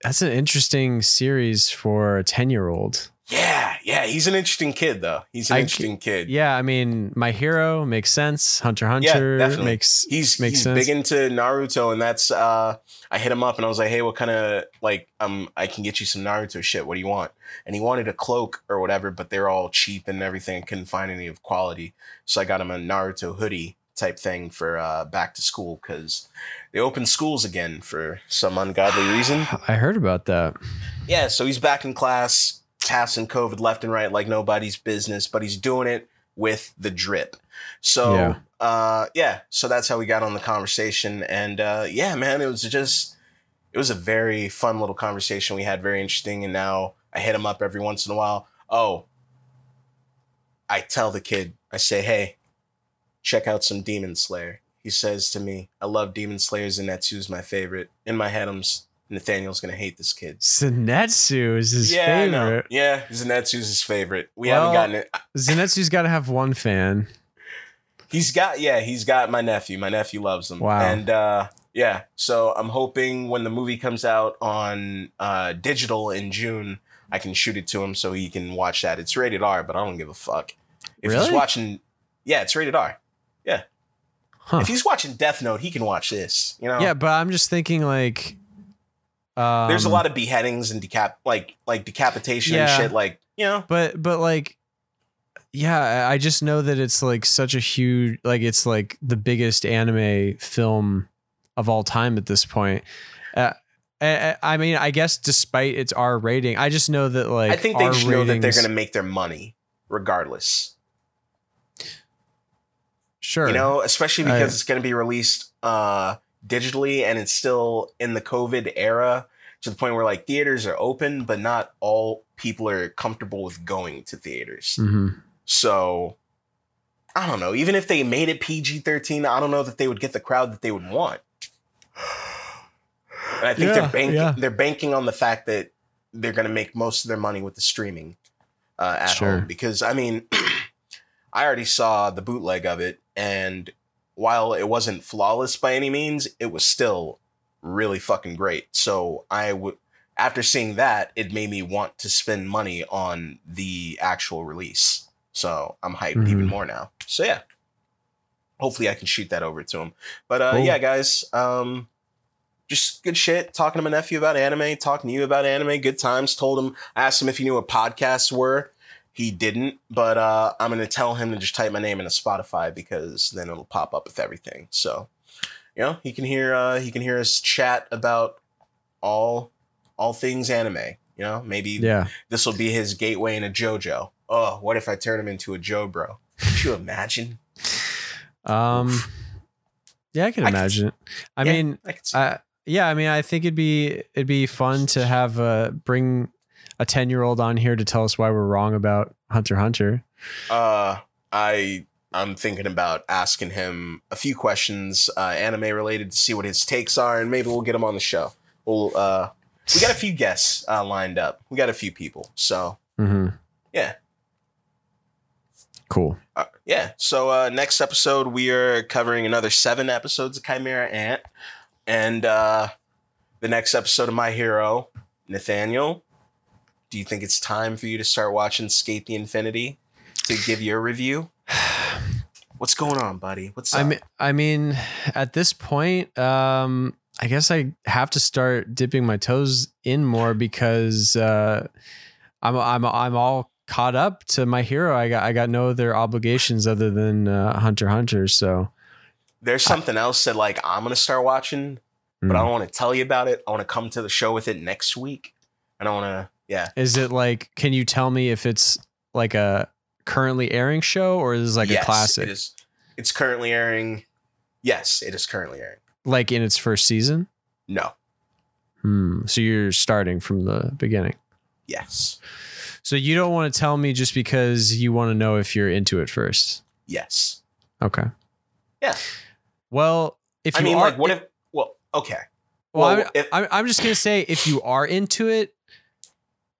that's an interesting series for a ten year old. Yeah, yeah. He's an interesting kid, though. He's an I- interesting kid. Yeah, I mean, my hero makes sense. Hunter x Yeah, Hunter definitely. makes He's Makes he's sense. big into Naruto, and that's uh, I hit him up and I was like, hey, what kind of like um I can get you some Naruto shit. What do you want? And he wanted a cloak or whatever, but they're all cheap and everything. I couldn't find any of quality, so I got him a Naruto hoodie type thing for uh, back to school because they opened schools again for some ungodly reason. I heard about that. Yeah, so he's back in class, passing COVID left and right like nobody's business, but he's doing it with the drip. So Yeah. uh yeah, so that's how we got on the conversation. And uh yeah, man, it was just it was a very fun little conversation we had, very interesting. And now I hit him up every once in a while. Oh, I tell the kid, I say, hey, check out some Demon Slayer. He says to me, I love Demon Slayer, Zenitsu's my favorite. In my head, I'm Nathaniel's gonna hate this kid. Zenitsu is his yeah, favorite. Yeah, Zenitsu's his favorite. We Well- haven't gotten it. Zenitsu's got to have one fan. He's got yeah, he's got my nephew. My nephew loves him. Wow. And uh yeah, so I'm hoping when the movie comes out on uh digital in June, I can shoot it to him so he can watch that. It's rated R, but I don't give a fuck. If he's watching Yeah, it's rated R. Huh. If he's watching Death Note, he can watch this. You know? Yeah, but I'm just thinking like um, There's a lot of beheadings and decap like like decapitation Yeah. and shit, like, you know. but but like yeah I- just know that it's like such a huge like it's like the biggest anime film of all time at this point uh, I, I mean i guess despite its r rating i just know that like I think they R just know that they're gonna make their money regardless. sure you know especially because I- it's going to be released uh digitally and it's still in the covid era to the point where like theaters are open but not all people are comfortable with going to theaters. Hmm so i don't know. Even if they made it pg-13 i don't know that they would get the crowd that they would want. And i think Yeah, they're banking yeah. they're banking on the fact that they're going to make most of their money with the streaming uh, at Sure. home. Because i mean i already saw the bootleg of it and while it wasn't flawless by any means it was still really fucking great. So i would after seeing that it made me want to spend money on the actual release. So i'm hyped Mhm. even more now. So yeah. Hopefully i can shoot that over to him. But uh Cool. yeah guys um just good shit. Talking to my nephew about anime talking to you about anime good times. Told him i asked him if he knew what podcasts were he didn't but uh i'm gonna tell him to just type my name into spotify because then it'll pop up with everything so you know he can hear uh he can hear us chat about all all things anime you know maybe yeah this will be his gateway into JoJo. Oh, what if I turn him into a Joe bro? Could you imagine? um yeah i can I imagine it i Yeah, mean I. I, yeah i mean i think it'd be it'd be fun to have uh bring a 10 year old on here to tell us why we're wrong about hunter hunter Uh, I I'm thinking about asking him a few questions, uh, anime related, to see what his takes are, and maybe we'll get him on the show. We'll uh, we got a few guests uh, lined up. We got a few people, so hmm yeah. Cool. Uh, yeah. So uh, next episode, we are covering another seven episodes of Chimera Ant, and uh, the next episode of My Hero, Nathaniel. Do you think it's time for you to start watching SK8 the Infinity to give your review? What's going on, buddy? What's up? I mean, I mean, at this point, um, I guess I have to start dipping my toes in more because uh, I'm I'm I'm all caught up to my hero. I got I got no other obligations other than uh, Hunter Hunter. So, There's something else that like I'm gonna start watching, but I mm. don't want to tell you about it. I want to come to the show with it next week. and I don't want to. Yeah. is it like? Can you tell me if it's like a currently airing show or is it like Yes, a classic, It is. It's currently airing. Yes, it is currently airing. like in its first season? No. Hmm. So you're starting from the beginning. Yes. So you don't want to tell me just because you want to know if you're into it first. Yes. Okay. Yeah. Well, if I you mean, are, like, what if? Well, okay. well, well, I'm, if- I'm, I'm just gonna say if you are into it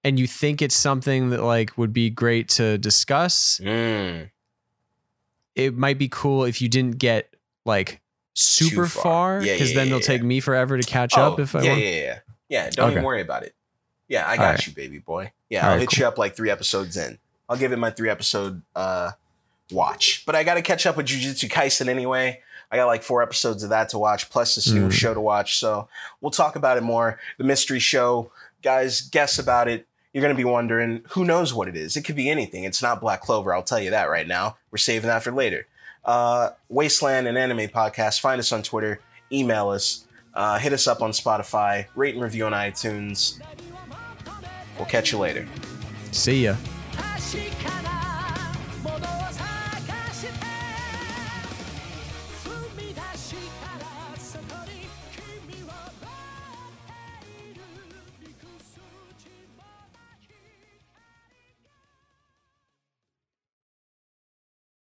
and you think it's something that like would be great to discuss, Mm, it might be cool if you didn't get like super Too far. Yeah, because yeah, then yeah, it'll yeah. take me forever to catch oh, up if I yeah, want. yeah, yeah, yeah. Don't even worry about it. Yeah, I got right. you, baby boy. Yeah, All I'll right, hit cool. you up like three episodes in. I'll give it my three episode uh, watch. But I got to catch up with Jujutsu Kaisen anyway. I got like four episodes of that to watch, plus this new Mm. show to watch. So we'll talk about it more. The mystery show, guys, guess about it you're going to be wondering who knows what it is. It could be anything. It's not Black Clover. I'll tell you that right now. We're saving that for later. Uh, Wasteland and Anime Podcast. Find us on Twitter. Email us. Uh, hit us up on Spotify. Rate and review on iTunes. We'll catch you later. See ya.